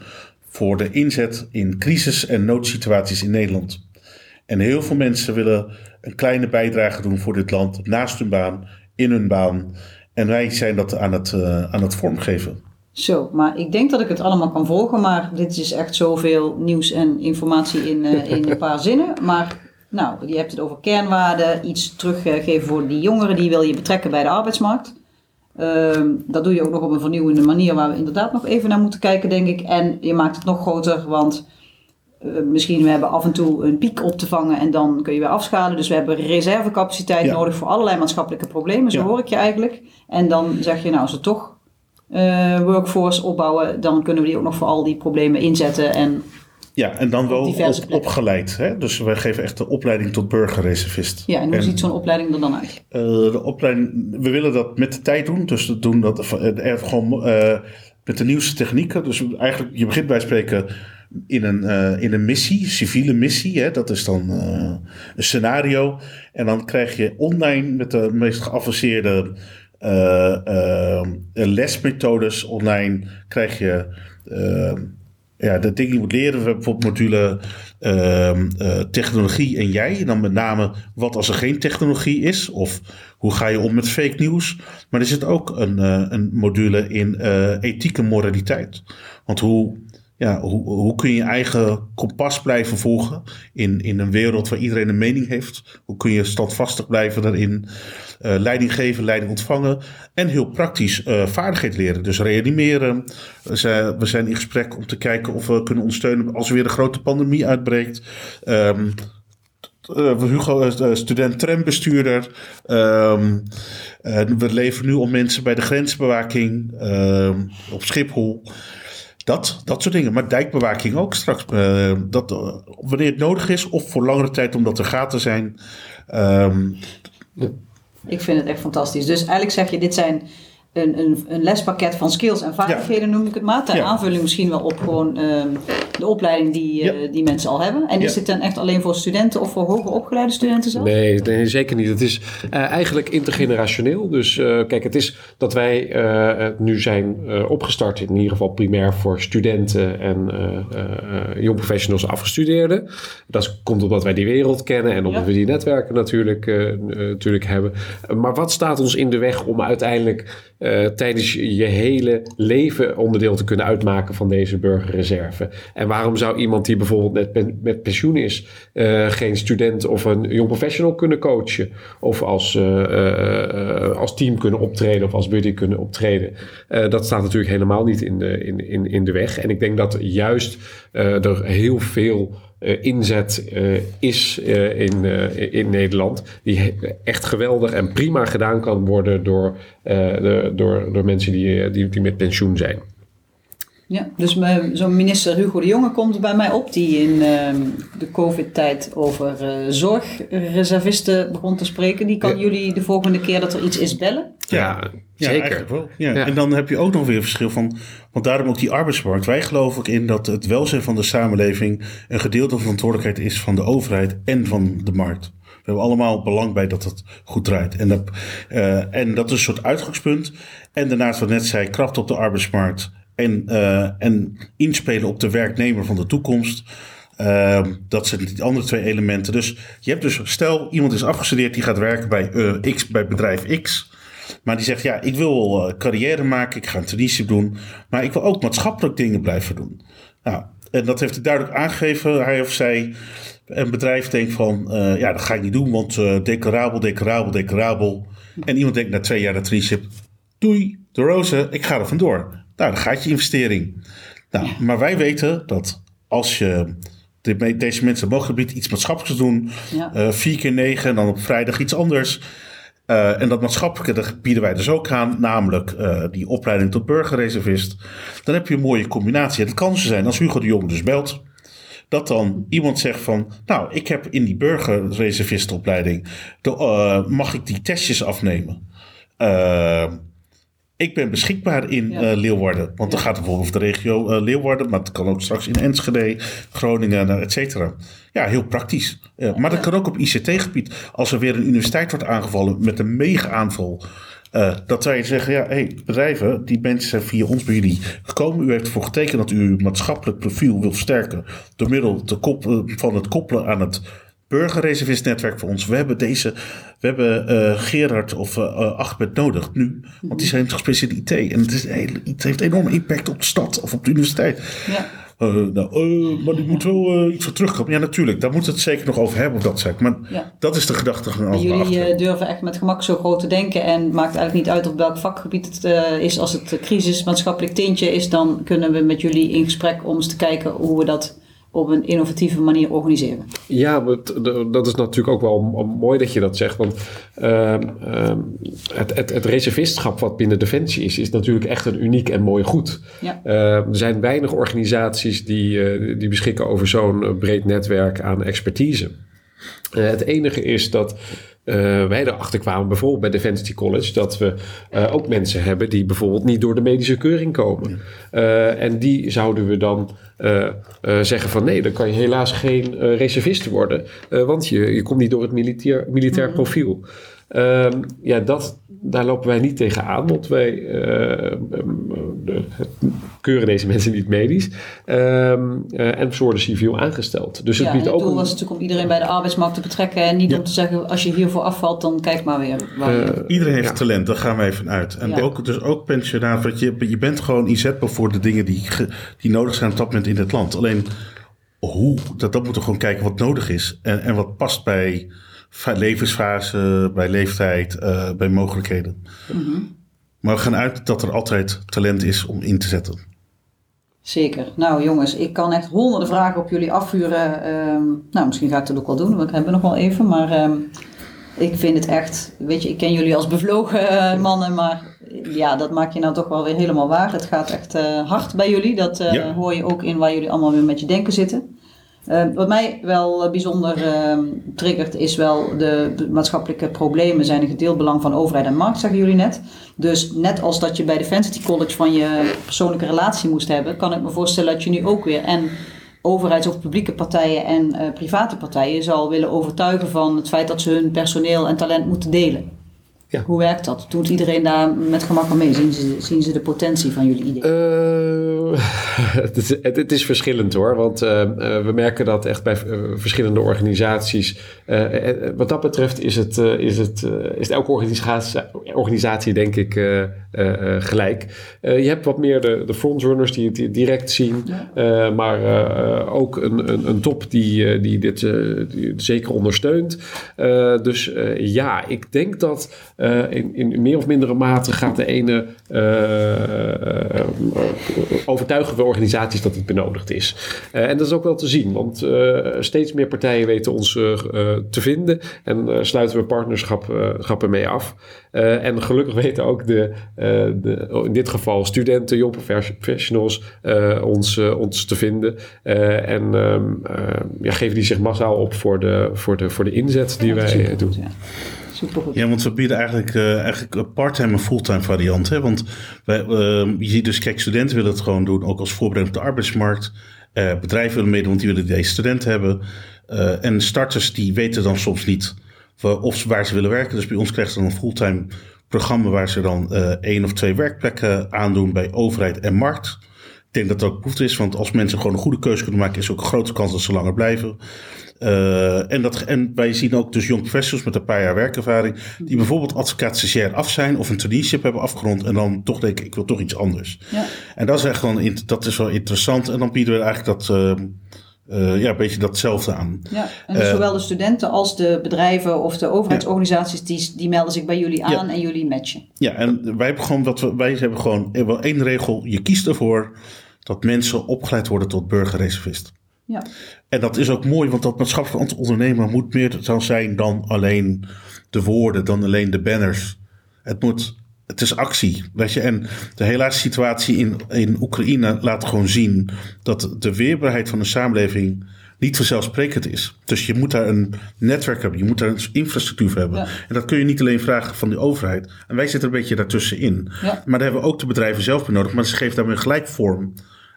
voor de inzet in crisis- en noodsituaties in Nederland. En heel veel mensen willen een kleine bijdrage doen voor dit land naast hun baan, in hun baan. En wij zijn dat aan het, uh, aan het vormgeven. Zo, maar ik denk dat ik het allemaal kan volgen, maar dit is echt zoveel nieuws en informatie in, uh, in een paar zinnen. Maar nou, je hebt het over kernwaarden, iets teruggeven voor die jongeren, die wil je betrekken bij de arbeidsmarkt. Uh, dat doe je ook nog op een vernieuwende manier waar we inderdaad nog even naar moeten kijken, denk ik. En je maakt het nog groter, want uh, misschien we hebben af en toe een piek op te vangen en dan kun je weer afschalen. Dus we hebben reservecapaciteit nodig voor allerlei maatschappelijke problemen, zo hoor ik je eigenlijk. En dan zeg je, nou, als we toch uh, workforce opbouwen, dan kunnen we die ook nog voor al die problemen inzetten. En ja, en dan wel op, opgeleid. Hè? Dus wij geven echt de opleiding tot burgerreservist. Ja, en hoe ziet zo'n opleiding er dan uit? Uh, de opleiding, we willen dat met de tijd doen. Dus we doen dat gewoon met de nieuwste technieken. Dus eigenlijk, je begint bij spreken in een, uh, in een missie, civiele missie. Hè? Dat is dan uh, een scenario. En dan krijg je online met de meest geavanceerde uh, lesmethodes online krijg je ja, de dingen die je moet leren. Bijvoorbeeld module technologie en jij. En dan met name wat als er geen technologie is. Of hoe ga je om met fake nieuws. Maar er zit ook een, een module in ethiek en moraliteit. Want hoe ja, hoe, hoe kun je eigen kompas blijven volgen in, in een wereld waar iedereen een mening heeft? Hoe kun je standvastig blijven daarin? Uh, leiding geven, leiding ontvangen en heel praktisch uh, vaardigheid leren. Dus reanimeren. we zijn in gesprek om te kijken of we kunnen ondersteunen als er weer een grote pandemie uitbreekt. Um, uh, Hugo, student trambestuurder. Um, we leveren nu om mensen bij de grensbewaking uh, op Schiphol. Dat, dat soort dingen. Maar dijkbewaking ook straks. Uh, dat, uh, wanneer het nodig is, of voor langere tijd omdat er gaten zijn. Um, ik vind het echt fantastisch. Dus eigenlijk zeg je, dit zijn een, een, een lespakket van skills en vaardigheden, noem ik het maar. Ter aanvulling misschien wel op gewoon um, de opleiding die, eh, die mensen al hebben. En is dit dan echt alleen voor studenten of voor hoger opgeleide studenten zelf? Nee, nee, zeker niet. Het is eh, eigenlijk intergenerationeel. Dus eh, kijk, het is dat wij eh, het nu zijn eh, opgestart, in ieder geval primair voor studenten en eh eh, jong professionals afgestudeerden. Dat komt omdat wij die wereld kennen en omdat Ja. we die netwerken natuurlijk, natuurlijk hebben. Maar wat staat ons in de weg om uiteindelijk eh, tijdens je hele leven onderdeel te kunnen uitmaken van deze burgerreserve? En waarom zou iemand die bijvoorbeeld pen- met pensioen is, eh, geen student of een jong professional kunnen coachen? Of als, eh, als team kunnen optreden of als buddy kunnen optreden? Dat staat natuurlijk helemaal niet in de, in, in, in de weg. En ik denk dat juist er heel veel eh, inzet eh, is eh, in, in Nederland. Die echt geweldig en prima gedaan kan worden door, de, door, door mensen die, die met pensioen zijn. Ja, dus mijn- zo'n minister Hugo de Jonge komt bij mij op, die in ehm, de COVID-tijd over eh, zorgreservisten begon te spreken. Die kan Ja. jullie de volgende keer dat er iets is bellen. Ja, Ja, zeker. wel. Ja. Ja. En dan heb je ook nog weer een verschil van, want daarom ook die arbeidsmarkt. Wij geloven ook in dat het welzijn van de samenleving een gedeelte van verantwoordelijkheid is van de overheid en van de markt. We hebben allemaal belang bij dat het goed draait. En dat, eh, en dat is een soort uitgangspunt. En daarnaast, wat ik net zei, kracht op de arbeidsmarkt en, eh, en inspelen op de werknemer van de toekomst. Eh, dat zijn die andere twee elementen. Dus je hebt dus, stel iemand is afgestudeerd, die gaat werken bij, eh, X, bij bedrijf X. Maar die zegt, ja, ik wil eh, carrière maken, ik ga een traineeship doen. Maar ik wil ook maatschappelijk dingen blijven doen. Nou, en dat heeft hij duidelijk aangegeven. Hij of zij, een bedrijf denkt van, ja, dat ga ik niet doen, want declarabel, declarabel, declarabel. En iemand denkt na twee jaar de traineeship, doei, de roze, ik ga er vandoor. Nou, dan gaat je investering. Nou, maar wij weten dat als je de- deze mensen mogelijk biedt iets maatschappelijks te doen, Ja. eh, vier keer negen en dan op vrijdag iets anders. Eh, en dat maatschappelijke dat bieden wij dus ook aan, namelijk eh, die opleiding tot burgerreservist. Dan heb je een mooie combinatie. En het kan zo zijn, als Hugo de Jong dus belt, dat dan iemand zegt van, nou, ik heb in die de, eh, mag ik die testjes afnemen? Ik ben beschikbaar in Ja. eh, Leeuwarden. Want dan gaat het bijvoorbeeld over de regio eh, Leeuwarden. Maar het kan ook straks in Enschede, Groningen, eh, et cetera. Ja, heel praktisch. Eh, maar dat kan ook op ICT-gebied. Als er weer een universiteit wordt aangevallen met een mega-aanval. dat wij zeggen, ja, hey, bedrijven, die mensen zijn via ons bij jullie gekomen. U heeft ervoor getekend dat u uw maatschappelijk profiel wilt versterken. Door middel te van het koppelen aan het burgerreservistnetwerk voor ons. We hebben deze, we hebben eh, Gerard of Achmed nodig nu. Want die zijn gespecialiseerd in IT. En het, is het heeft enorme impact op de stad of op de universiteit. Ja. Nou, maar die moet wel iets voor terugkomen. Ja, natuurlijk. Daar moet het zeker nog over hebben of dat zeg. Maar Ja. dat is de gedachtegang En jullie durven echt met gemak zo groot te denken en het maakt eigenlijk niet uit op welk vakgebied het is. Als het crisis, maatschappelijk tintje is, dan kunnen we met jullie in gesprek om eens te kijken hoe we dat op een innovatieve manier organiseren. Ja, dat is natuurlijk ook wel mooi dat je dat zegt. Want ehm, ehm, het, het, het reservistschap wat binnen Defensie is, is natuurlijk echt een uniek en mooi goed. Ja. Eh, er zijn weinig organisaties die, eh, die beschikken over zo'n eh, breed netwerk aan expertise. Eh, het enige is dat wij erachter kwamen, bijvoorbeeld bij Defensity College, dat we eh, ook mensen hebben die bijvoorbeeld niet door de medische keuring komen. Eh, en die zouden we dan eh, eh, zeggen van nee, dan kan je helaas geen eh, reservist worden, eh, want je, je komt niet door het militair, militair profiel. Ehm, ja, dat, daar lopen wij niet tegen aan, want wij eh, ehm, de- keuren deze mensen niet medisch ehm, eh, en ze worden civiel aangesteld. Dus het Ja, en biedt het ook doel een- was natuurlijk om iedereen bij de arbeidsmarkt te betrekken en niet om te zeggen als je hiervoor afvalt, dan kijk maar weer. waar je- Eh, Iedereen heeft Ja. talent, daar gaan we even uit. En Ja. ook, dus ook pensionaat, want je, je bent gewoon inzetbaar voor de dingen die, die nodig zijn op dat moment in het land. Alleen hoe, dat, dat moeten we gewoon kijken wat nodig is. En, en wat past bij levensfase, bij leeftijd, eh, bij mogelijkheden. Maar we gaan uit dat er altijd talent is om in te zetten. Zeker. Nou jongens, ik kan echt honderden vragen op jullie afvuren. Ehm, nou, misschien ga ik dat ook wel doen, want we hebben nog wel even. Maar ehm, ik vind het echt, weet je, ik ken jullie als bevlogen eh, mannen, maar ja, dat maak je nou toch wel weer helemaal waar. Het gaat echt eh, hard bij jullie. Dat Ja. hoor je ook in waar jullie allemaal weer met je denken zitten. Eh, wat mij wel eh, bijzonder ehm, triggert is wel de, de maatschappelijke problemen zijn een gedeeld belang van overheid en markt, zeggen jullie net. Dus net als dat je bij Defensity College van je persoonlijke relatie moest hebben, kan ik me voorstellen dat je nu ook weer en overheids- of publieke partijen en eh, private partijen zal willen overtuigen van het feit dat ze hun personeel en talent moeten delen. Ja. Hoe werkt dat? Doet iedereen daar met gemak aan mee? Zien ze, zien ze de potentie van jullie idee? Het, is, het, het is verschillend hoor, want eh, eh, we merken dat echt bij eh, verschillende organisaties. wat dat betreft is het, is het, is elke organisatie, organisatie denk ik gelijk. Je hebt wat meer de, de frontrunners die het di- direct zien, maar ook een, een, een top die, die dit die zeker ondersteunt. Dus ja, ik denk dat in, in meer of mindere mate gaat de ene eh, overtuigen we organisaties dat het benodigd is. Eh, en dat is ook wel te zien, want eh, steeds meer partijen weten ons eh, te vinden en sluiten we partnerschappen mee af. En gelukkig weten ook de, de, in dit geval studenten, young professionals, ons, ons te vinden. En ehm, eh, ja, geven die zich massaal op voor de, voor de, voor de inzet die wij doen. Ja. Ja, want we bieden eigenlijk, eh, eigenlijk een part-time en fulltime variant. Hè? Want wij, eh, je ziet dus, kijk, studenten willen het gewoon doen, ook als voorbereiding op de arbeidsmarkt. Eh, bedrijven willen meedoen, want die willen deze studenten hebben. Eh, en starters die weten dan soms niet of, waar ze willen werken. Dus bij ons krijgen ze dan een fulltime programma waar ze dan één of twee werkplekken aandoen bij overheid en markt. Denk dat dat ook behoefte is, want als mensen gewoon een goede keuze kunnen maken, is er ook een grote kans dat ze langer blijven. Eh, en, dat, en wij zien ook dus jong professionals met een paar jaar werkervaring, die bijvoorbeeld advocaat stagiair af zijn of een traineeship hebben afgerond en dan toch denken, ik wil toch iets anders. Ja. En dat is echt wel, in- dat is wel interessant. En dan bieden we eigenlijk dat, eh, eh, ja, een beetje datzelfde aan. Ja, en dus zowel de studenten als de bedrijven of de overheidsorganisaties, die, die melden zich bij jullie aan en jullie matchen. Ja, en wij hebben gewoon, wat we, wij hebben gewoon wel één regel. Je kiest ervoor dat mensen opgeleid worden tot burgerreservist. Ja, En dat is ook mooi, want dat maatschappelijk ondernemen moet meer dan zijn dan alleen de woorden, dan alleen de banners. Het moet, het is actie, weet je. En de helaas situatie in, in Oekraïne laat gewoon zien dat de weerbaarheid van de samenleving niet vanzelfsprekend is. Dus je moet daar een netwerk hebben, je moet daar een infrastructuur voor hebben. Ja. En dat kun je niet alleen vragen van de overheid. En wij zitten een beetje daartussenin. Ja. Maar daar hebben we ook de bedrijven zelf bij nodig. Maar ze geven daarmee gelijk vorm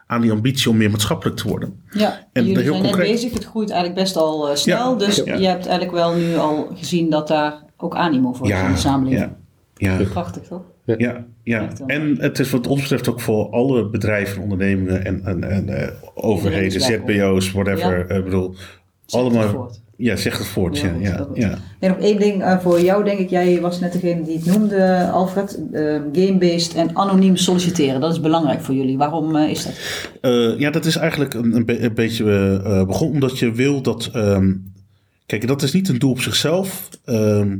aan die ambitie om meer maatschappelijk te worden. ja. En jullie heel zijn net concreet- bezig, het groeit eigenlijk best al eh, snel. Ja, Dus ja. je hebt eigenlijk wel nu al gezien dat daar ook animo voor is in de samenleving. ja, ja. Prachtig toch? Ja, ja. En het is wat ons betreft ook voor alle bedrijven, ondernemingen en, en, en eh, overheden. ZBO's, whatever. Ja. Ik bedoel, allemaal. Ja, zeg het voort. Ja, ja. En nog één ding eh, voor jou, denk ik. Jij was net degene die het noemde, Alfred. eh, Game-based en anoniem solliciteren. Dat is belangrijk voor jullie. Waarom eh, is dat? Eh, ja, dat is eigenlijk een, een, be- een beetje begonnen omdat je wil dat. ehm, kijk, dat is niet een doel op zichzelf. ehm,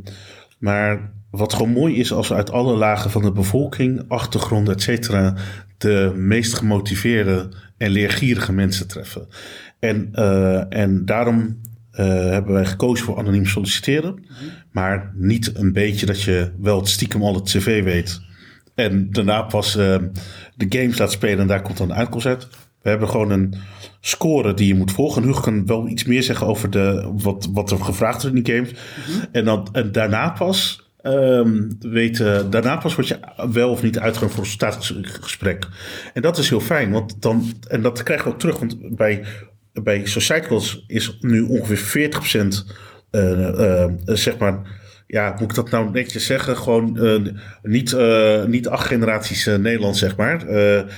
maar wat gewoon mooi is als we uit alle lagen van de bevolking, achtergronden, et cetera, de meest gemotiveerde en leergierige mensen treffen. En, en daarom eh, hebben wij gekozen voor anoniem solliciteren. Maar niet een beetje dat je wel het stiekem al het cv weet. En daarna pas eh, de games laat spelen en daar komt dan de uitkomst uit. We hebben gewoon een score die je moet volgen. En Hugo kan wel iets meer zeggen over de, wat, wat er gevraagd wordt in die games. en, dan, en daarna pas... weten, daarna pas word je wel of niet uitgenodigd voor een sollicitatiegesprek. En dat is heel fijn, want dan, en dat krijgen we ook terug. Want bij, bij Societals is nu ongeveer 40% eh, eh, zeg maar ja, moet ik dat nou netjes zeggen? Gewoon eh, niet, niet acht generaties eh, Nederlands, zeg maar.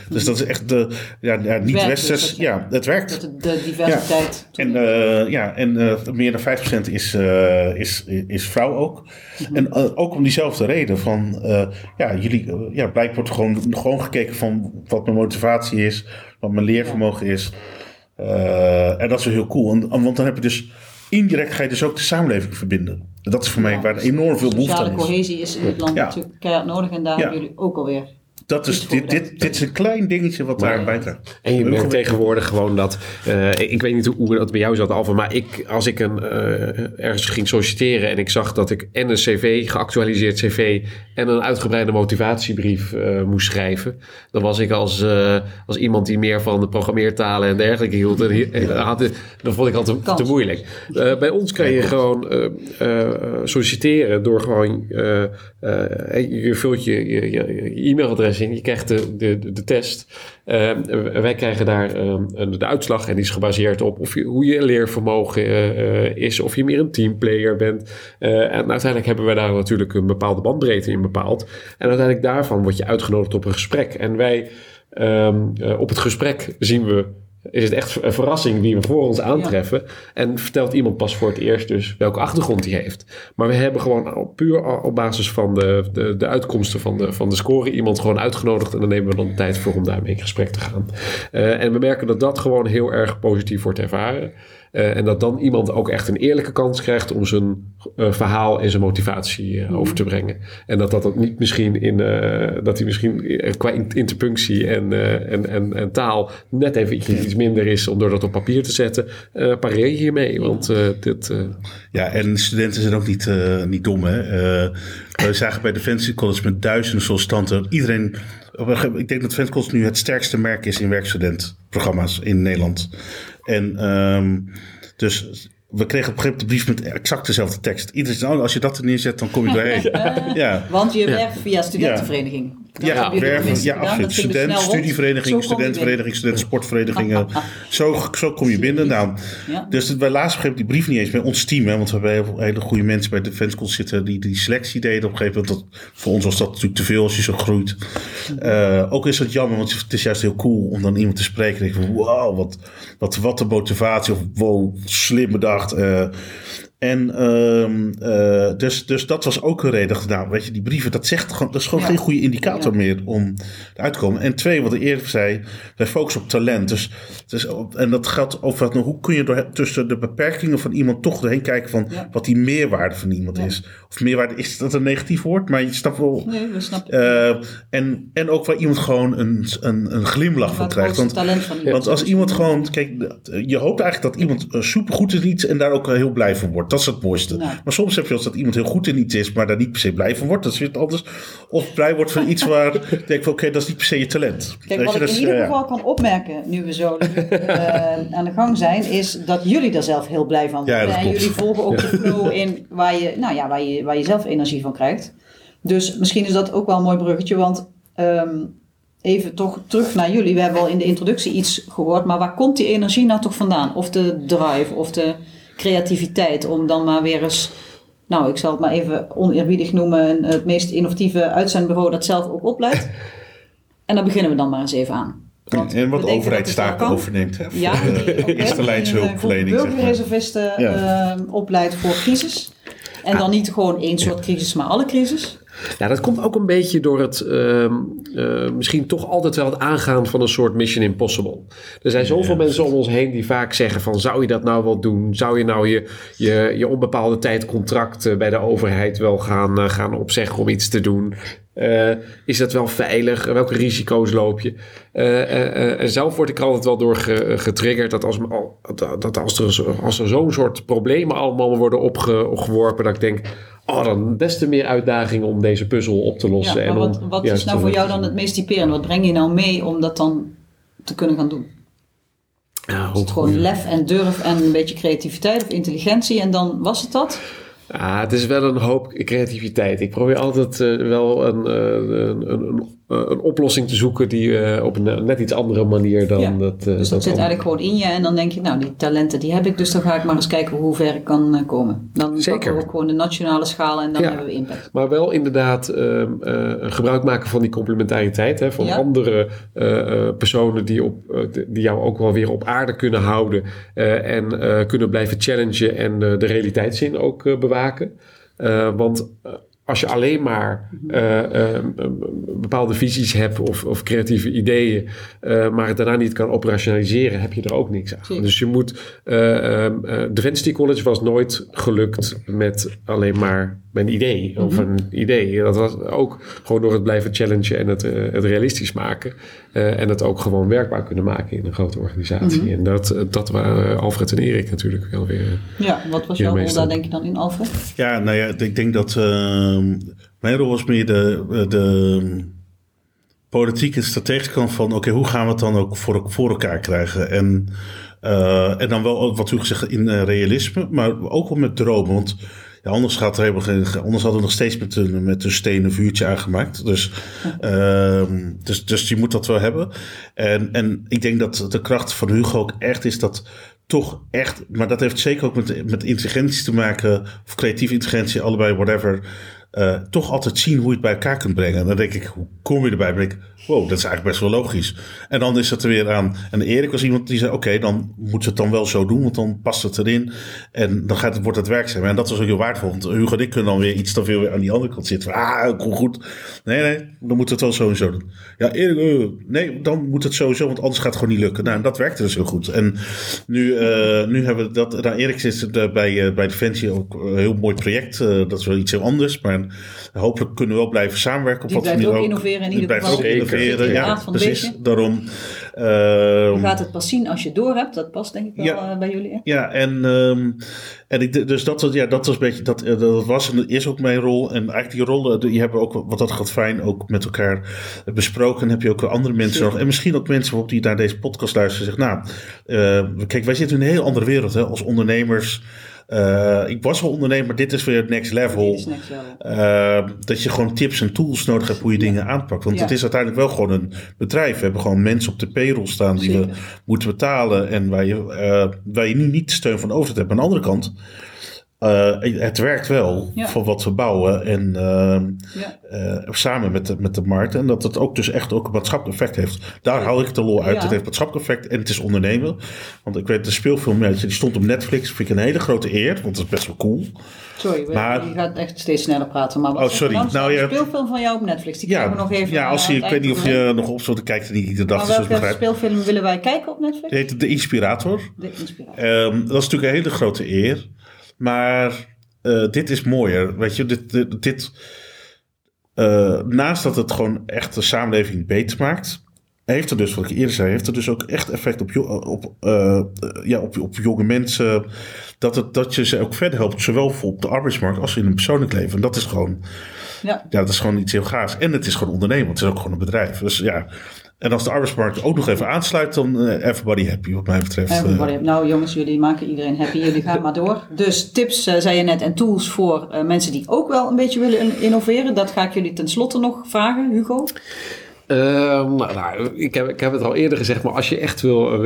Dus dat is echt de, ja, ja niet westers. dus, ja, het werkt. Dat de, de diversiteit. En, eh, ja, en meer dan 5% is, is, is vrouw ook. En eh, ook om diezelfde reden van, ja, jullie, ja, blijkbaar wordt gewoon, gewoon gekeken van wat mijn motivatie is, wat mijn leervermogen is. Eh, en dat is wel heel cool. Want dan heb je dus, indirect ga je dus ook de samenleving verbinden. En dat is voor mij waar enorm veel behoefte Sociale aan is. cohesie is in het land Ja. natuurlijk keihard nodig. En daar hebben jullie ook alweer. Dat is, dit, dit, dit is een klein dingetje wat daar bijdraagt. En je merkt tegenwoordig gewoon dat, eh, ik weet niet hoe, hoe dat bij jou zat, Alva, maar ik, als ik een, eh, ergens ging solliciteren en ik zag dat ik en een cv, geactualiseerd cv en een uitgebreide motivatiebrief eh, moest schrijven, dan was ik als, eh, als iemand die meer van de programmeertalen en dergelijke hield, en hi- en had, dan vond ik altijd te, te moeilijk. Eh, bij ons kan je gewoon eh, eh, solliciteren door gewoon, eh, eh, je vult je, je, je, je e-mailadres Je krijgt de, de, de test. Uh, wij krijgen daar uh, de uitslag en die is gebaseerd op of hoe je leervermogen uh, is, of je meer een teamplayer bent. en uiteindelijk hebben we daar natuurlijk een bepaalde bandbreedte in bepaald. En uiteindelijk daarvan word je uitgenodigd op een gesprek. En wij um, op het gesprek zien we is het echt een verrassing wie we voor ons aantreffen. En vertelt iemand pas voor het eerst dus welke achtergrond hij heeft. Maar we hebben gewoon puur op basis van de, de, de uitkomsten van de, van de score iemand gewoon uitgenodigd. En dan nemen we dan de tijd voor om daarmee in gesprek te gaan. Uh, en we merken dat dat gewoon heel erg positief wordt ervaren. Uh, en dat dan iemand ook echt een eerlijke kans krijgt om zijn uh, verhaal en zijn motivatie uh, over te brengen. En dat dat ook niet misschien in dat hij misschien qua interpunctie en, en, en, en, taal net even iets, iets, minder is om door dat op papier te zetten. pareer hiermee. Want dit. Ja, en studenten zijn ook niet, niet dom. Hè? we zagen bij Defensie College met duizenden sollicitanten. Iedereen ik denk dat Defensie nu het sterkste merk is in werkstudentprogramma's in Nederland. En um, dus we kregen op een gegeven moment de brief met exact dezelfde tekst. Iedereen zei, oh, als je dat er neerzet, dan kom je doorheen. ja. ja. Want je werkt via studentenvereniging. Ja, werven, ja absoluut. Student, studievereniging, studentenvereniging, studentensportverenigingen. zo, zo kom je binnen. Nou, Dus wij lazen op een die brief niet eens bij ons team. Hè, want we hebben hele goede mensen bij de Defense School zitten die die selectie deden. Op een gegeven moment, dat, voor ons was dat natuurlijk te veel als je zo groeit. Uh, ook is het jammer, want het is juist heel cool om dan iemand te spreken. En denk van, wow, wat, wat, wat de motivatie. Of wow, slim bedacht. Uh, en um, uh, dus, dus dat was ook een reden gedaan. Weet je, die brieven, dat, zegt gewoon, dat is gewoon geen goede indicator ja. meer om eruit te komen. En twee, wat ik eerder zei, wij focussen op talent. Dus, dus, en dat geldt over nou, hoe kun je door, tussen de beperkingen van iemand toch doorheen kijken van ja. wat die meerwaarde van iemand is. Of meerwaarde, is dat een negatief woord? Maar je snapt wel. Nee, we snappen uh, en, en ook waar iemand gewoon een, een, een glimlach van krijgt. Want, want als iemand gewoon, kijk, je hoopt eigenlijk dat iemand supergoed is iets en daar ook heel blij van wordt. Dat is het mooiste. Maar soms heb je als dat iemand heel goed in iets is, maar daar niet per se blij van wordt. Dat is weer anders. Of blij wordt van iets waar je denkt van oké, dat is niet per se je talent. Kijk, wat je, ik in ieder geval ja. kan opmerken, nu we zo uh, aan de gang zijn, is dat jullie daar zelf heel blij van worden. En jullie volgen ook de flow in waar je, nou ja, waar, je, waar je zelf energie van krijgt. Dus misschien is dat ook wel een mooi bruggetje, want um, even toch terug naar jullie. We hebben al in de introductie iets gehoord, maar waar komt die energie nou toch vandaan? Of de drive, of de creativiteit om dan maar weer eens, nou ik zal het maar even oneerbiedig noemen, het meest innovatieve uitzendbureau dat zelf ook opleidt. En daar beginnen we dan maar eens even aan. Want en wat de overheid taken overneemt. Hè, ja, voor de eerste lijnshulpverlening. Burgerreservisten ja. uh, opleidt voor crisis. En dan niet gewoon één soort crisis, maar alle crisis. Ja, dat komt ook een beetje door het uh, uh, misschien toch altijd wel het aangaan van een soort Mission Impossible. Er zijn zoveel ja, mensen om ons heen die vaak zeggen van zou je dat nou wel doen? Zou je nou je, je, je onbepaalde tijd contract bij de overheid wel gaan, uh, gaan opzeggen om iets te doen? Uh, is dat wel veilig? Welke risico's loop je? Uh, uh, zelf word ik altijd wel door getriggerd dat als, dat als er, als er zo'n soort problemen allemaal worden opgeworpen, dat ik denk, oh, dan des te meer uitdagingen om deze puzzel op te lossen. Ja, maar wat, wat is nou voor jou dan het meest typerend? Wat breng je nou mee om dat dan te kunnen gaan doen? Ja, is het gewoon lef en durf en een beetje creativiteit of intelligentie en dan was het dat? Ja, het is wel een hoop creativiteit. Ik probeer altijd uh, wel een, uh, een, een, eh, een oplossing te zoeken die uh, op een net iets andere manier dan ja. dat. Dus dat, zit eigenlijk gewoon in je en dan denk je, nou, die talenten die heb ik, dus dan ga ik maar eens kijken hoe ver ik kan komen. Dan Zeker. pakken we ook gewoon de nationale schaal en dan ja. hebben we impact. Maar wel inderdaad uh, gebruik maken van die complementariteit, hè, van ja. andere personen die, op, die jou ook wel weer op aarde kunnen houden en kunnen blijven challengen en de realiteitszin ook bewaken. want als je alleen maar uh, uh, bepaalde visies hebt of, of creatieve ideeën, uh, maar het daarna niet kan operationaliseren, heb je er ook niks aan. Dus je moet. Defensity College was nooit gelukt met alleen maar mijn idee of een idee. Dat was ook gewoon door het blijven challengen en het, het realistisch maken. En het ook gewoon werkbaar kunnen maken in een grote organisatie. Mm -hmm. En dat, dat waren Alfred en Erik natuurlijk wel weer. Ja, wat was jouw rol daar denk je dan in, Alfred? Ja, nou ja, ik denk dat Ehm, mijn rol was meer de, de politieke strategische kant van... oké, hoe gaan we het dan ook voor, voor elkaar krijgen? En, uh, en dan wel, wat u gezegd, in uh, realisme, maar ook wel met dromen. Want Ja, anders, gaat er helemaal anders hadden we nog steeds met een, met een stenen vuurtje aangemaakt. Dus, ehm, dus, dus je moet dat wel hebben. En, en ik denk dat de kracht van Hugo ook echt is dat toch echt, maar dat heeft zeker ook met, met intelligentie te maken, of creatieve intelligentie, allebei, whatever. Eh, toch altijd zien hoe je het bij elkaar kunt brengen. En dan denk ik, hoe kom je erbij? Dan denk ik, wow, dat is eigenlijk best wel logisch. En dan is het er weer aan. En Erik was iemand die zei, oké, dan moeten we het dan wel zo doen, want dan past het erin. En dan gaat het, wordt het werkzaam. En dat was ook heel waardevol. Want Hugo en ik kunnen dan weer iets te veel weer aan die andere kant zitten. Ah, kom goed. Nee, nee, dan moet het wel zo en zo doen. Ja, Erik, eh, nee, dan moet het sowieso, want anders gaat het gewoon niet lukken. Nou, en dat werkte dus heel goed. En nu, eh, nu hebben we dat, nou, Erik zit bij, bij Defensie ook een heel mooi project. Dat is wel iets heel anders, maar hopelijk kunnen we wel blijven samenwerken. Op Die wat blijft manier ook innoveren in ieder blijft geval. ook innoveren, ja, precies. Daarom. Je ehm, gaat het pas zien als je het door hebt. Dat past denk ik wel Ja. eh, bij jullie. Hè? ja, en, ehm, en ik, dus dat, was- ja, dat was een beetje, dat, eh, dat was en is ook mijn rol. En eigenlijk die rollen, die hebben ook, wat dat gaat fijn, ook met elkaar besproken. heb je ook weer andere mensen Zeker. nog. En misschien ook mensen die naar deze podcast luisteren. Zeggen, nou, eh, kijk, wij zitten in een heel andere wereld hè, als ondernemers. Eh, ik was wel ondernemer, maar dit is weer het next level. Dit is next level. Uh, dat je gewoon tips en tools nodig hebt hoe je dingen aanpakt. Want Ja. het is uiteindelijk wel gewoon een bedrijf. We hebben gewoon mensen op de payroll staan die we moeten betalen. En waar je, eh, waar je nu niet steun van overheid hebt. Aan de andere kant, eh, het werkt wel Ja. voor wat we bouwen. En ehm, Ja. eh, samen met de, met de markt. En dat het ook dus echt ook een maatschappelijk effect heeft. Daar haal ik de lol uit. Ja. Het heeft maatschappelijk effect en het is ondernemen. Want ik weet, de speelfilm, die stond op Netflix. Vind ik een hele grote eer. Want dat is best wel cool. Sorry, Maar- je gaat echt steeds sneller praten. Maar wat Oh, sorry. Nou, Nou, speelfilm van jou op Netflix. Die Ja, krijgen we nog even. ja als je, ik weet niet of je nog opzoekt, ik kijk er niet iedere dag. Maar dus welke speelfilm willen wij kijken op Netflix? Het heet De Inspirator. De Inspiratie. Ehm, dat is natuurlijk een hele grote eer. Maar eh, dit is mooier. Weet je, dit, dit, dit eh, naast dat het gewoon echt de samenleving beter maakt, heeft er dus, wat ik eerder zei, heeft er dus ook echt effect op, op, eh, ja, op, op jonge mensen. Dat, het, dat je ze ook verder helpt, zowel voor op de arbeidsmarkt als in hun persoonlijk leven. En dat is gewoon, Ja. ja, dat is gewoon iets heel gaafs. En het is gewoon ondernemen, het is ook gewoon een bedrijf. Dus ja. En als de arbeidsmarkt ook nog even aansluit, dan eh, everybody happy, wat mij betreft. Eh, Everybody- nou jongens, jullie maken iedereen happy. Jullie gaan maar door. Dus tips, eh, zei je net, en tools voor eh, mensen die ook wel een beetje willen in- innoveren. Dat ga ik jullie tenslotte nog vragen, Hugo. Ehm, nou, nou, ik, heb, ik heb het al eerder gezegd, maar als je echt wil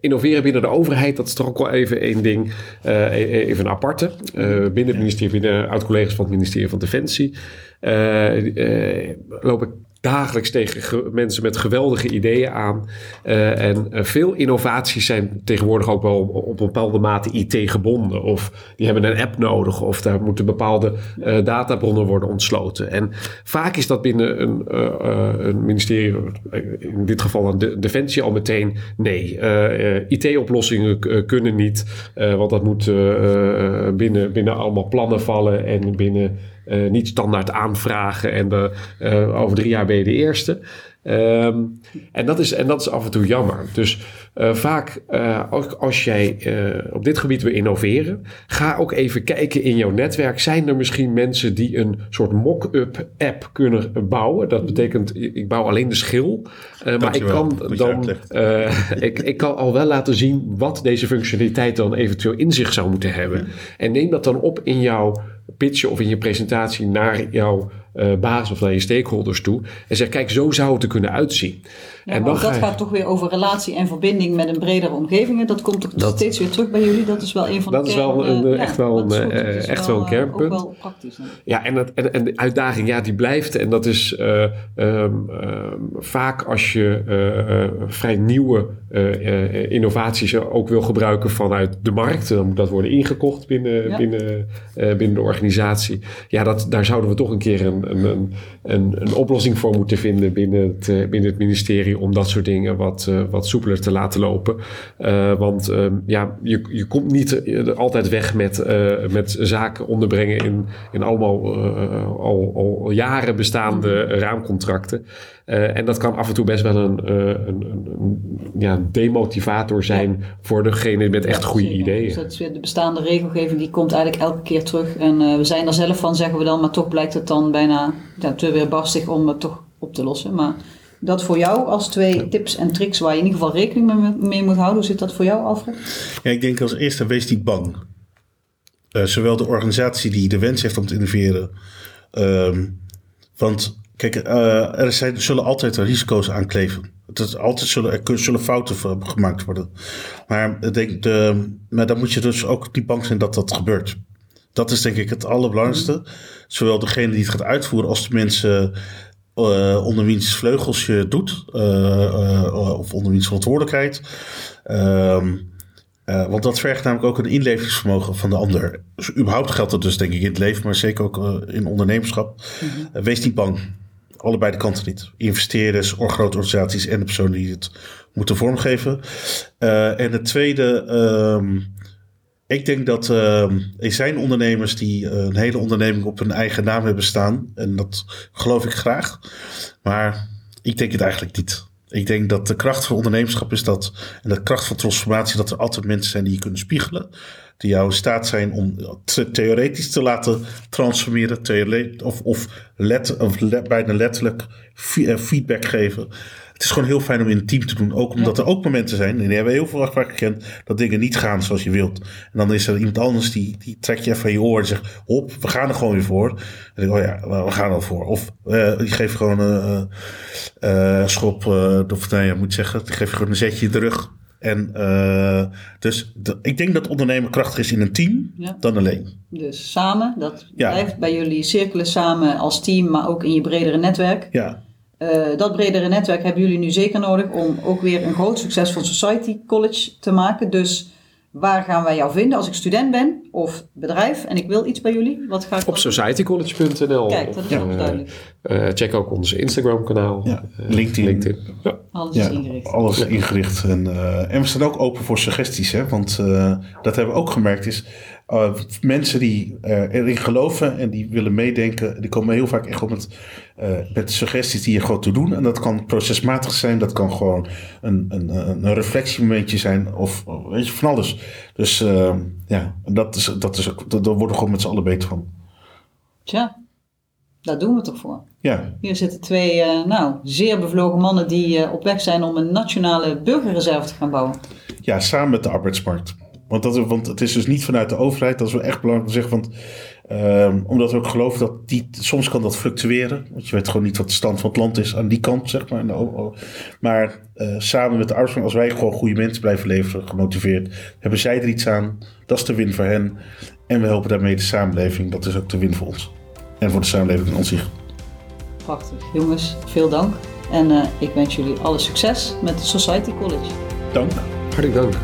innoveren binnen de overheid, dat is toch ook wel even één ding, eh, e- even een aparte. Eh, binnen het ministerie, binnen oud-collega's van het ministerie van Defensie, eh, eh, loop ik dagelijks tegen ge- mensen met geweldige ideeën aan. Eh, en eh, veel innovaties zijn tegenwoordig ook wel op een bepaalde mate IT-gebonden. Of die hebben een app nodig. Of daar moeten bepaalde eh, databronnen worden ontsloten. En vaak is dat binnen een, een ministerie, in dit geval een de- defensie, al meteen nee. IT-oplossingen kunnen niet. want dat moet binnen, binnen allemaal plannen vallen. En binnen eh, niet standaard aanvragen. En de, eh, over drie jaar ben je de eerste. Ehm, en, dat is, en dat is af en toe jammer. Dus eh, vaak, eh, als, als jij op dit gebied wil innoveren, ga ook even kijken in jouw netwerk. Zijn er misschien mensen die een soort mock-up app kunnen bouwen? Dat betekent, ik bouw alleen de schil. maar ik kan dan ik, ik kan al wel laten zien wat deze functionaliteit dan eventueel in zich zou moeten hebben. En neem dat dan op in jouw pitch of in je presentatie naar jouw eh, baas of naar je stakeholders toe. En zeg, kijk, zo zou het er kunnen uitzien. Ja, en ga dat je- gaat toch weer over relatie en verbinding met een bredere omgeving. Dat komt toch Dat- steeds weer terug bij jullie. Dat is wel een van de Dat is kern- wel een, echt wel een, goed. echt wel een eh, kernpunt. Ook wel praktisch. hè. Ja, en, dat, en, en de uitdaging, ja, die blijft. En dat is eh, ehm, ehm, vaak als je vrij nieuwe innovaties ook wil gebruiken vanuit de markt. Dan moet dat worden ingekocht binnen, Ja. binnen, binnen de organisatie. Ja, dat, daar zouden we toch een keer een, een, een, een, een oplossing voor moeten vinden binnen het, eh, binnen het ministerie. Om dat soort dingen wat, eh, wat soepeler te laten lopen. Eh, want ehm, ja, je, je komt niet altijd weg met, met zaken onderbrengen in, in allemaal al, al jaren bestaande raamcontracten. Eh, en dat kan af en toe best wel een, eh, een, een, een ja, demotivator zijn voor degene met echt Ja, goede zeker. ideeën. Dus dat is weer de bestaande regelgeving, die komt eigenlijk elke keer terug. En eh, we zijn er zelf van, zeggen we dan, maar toch blijkt het dan bijna ja, te weer barstig om het toch op te lossen. Maar dat voor jou als twee tips en tricks waar je in ieder geval rekening mee, mee moet houden. Hoe zit dat voor jou, Alfred? Ja, ik denk als eerste, wees niet bang. eh, zowel de organisatie die de wens heeft om te innoveren. ehm, want kijk, eh, er zijn, zullen altijd risico's aan kleven. Het is altijd zullen, er zullen fouten gemaakt worden. Maar, ik denk de, maar dan moet je dus ook niet bang zijn dat dat gebeurt. Dat is denk ik het allerbelangrijkste. Zowel degene die het gaat uitvoeren als de mensen eh, onder wiens vleugels je doet. eh, of onder wiens verantwoordelijkheid. Ehm, eh, want dat vergt namelijk ook een inlevingsvermogen van de ander. Dus überhaupt geldt dat dus denk ik in het leven, maar zeker ook in ondernemerschap. Eh, wees niet bang. Allebei de kanten niet. Investeerders, or- grote organisaties en de personen die het moeten vormgeven. Eh, en het tweede, ehm, ik denk dat ehm, er zijn ondernemers die eh, een hele onderneming op hun eigen naam hebben staan. En dat geloof ik graag. Maar ik denk het eigenlijk niet. Ik denk dat de kracht van ondernemerschap is dat, en de kracht van transformatie, dat er altijd mensen zijn die je kunnen spiegelen. Die jou in staat zijn om theoretisch te laten transformeren, of, of, of bijna letterlijk eh, feedback geven. Het is gewoon heel fijn om in een team te doen. Ook omdat er ook momenten zijn, en die hebben we heel veel vaak gekend, dat dingen niet gaan zoals je wilt. En dan is er iemand anders die, die trekt je even van je oor en zegt: Hop, we gaan er gewoon weer voor. En dan denk ik: Oh ja, we gaan er voor. Of eh, die geeft gewoon een eh, eh, schop, of nee, je moet zeggen, die geeft gewoon een zetje in de rug. En dus de- ik denk dat ondernemen krachtig is in een team Ja. dan alleen. Dus samen, dat Ja. blijft bij jullie cirkelen samen als team, maar ook in je bredere netwerk. Ja, Eh, dat bredere netwerk hebben jullie nu zeker nodig om ook weer een groot succesvol Society College te maken. Dus waar gaan wij jou vinden als ik student ben of bedrijf en ik wil iets bij jullie? Wat ga ik Op societycollege.nl. Kijk, dat is ook eh, duidelijk. eh, check ook ons Instagram kanaal. Ja, Eh, LinkedIn. Ja. Alles is ja ingericht. alles ingericht. En, eh, en we staan ook open voor suggesties. Hè? Want eh, dat hebben we ook gemerkt. Is, eh, mensen die eh, erin geloven en die willen meedenken, die komen heel vaak echt op met, eh, met suggesties die je gewoon te doen. En dat kan procesmatig zijn, dat kan gewoon een, een, een reflectiemomentje zijn of weet je, van alles. Dus ja, dat is, dat is ook, daar worden we gewoon met z'n allen beter van. Tja, daar doen we toch voor. Ja, Hier zitten twee nou, zeer bevlogen mannen die op weg zijn om een nationale burgerreserve te gaan bouwen. Ja, samen met de arbeidsmarkt. Want, dat, want het is dus niet vanuit de overheid, dat is wel echt belangrijk te zeggen. Want, ehm, omdat we ook geloven dat die, soms kan dat fluctueren. Want je weet gewoon niet wat de stand van het land is aan die kant, zeg maar. Maar eh, samen met de arbeidsmarkt, als wij gewoon goede mensen blijven leveren, gemotiveerd, hebben zij er iets aan. Dat is de win voor hen. En we helpen daarmee de samenleving. Dat is ook de win voor ons. En voor de samenleving aan zich. Prachtig. Jongens, veel dank. En eh, ik wens jullie alle succes met het Society College. Dank. Hartelijk dank.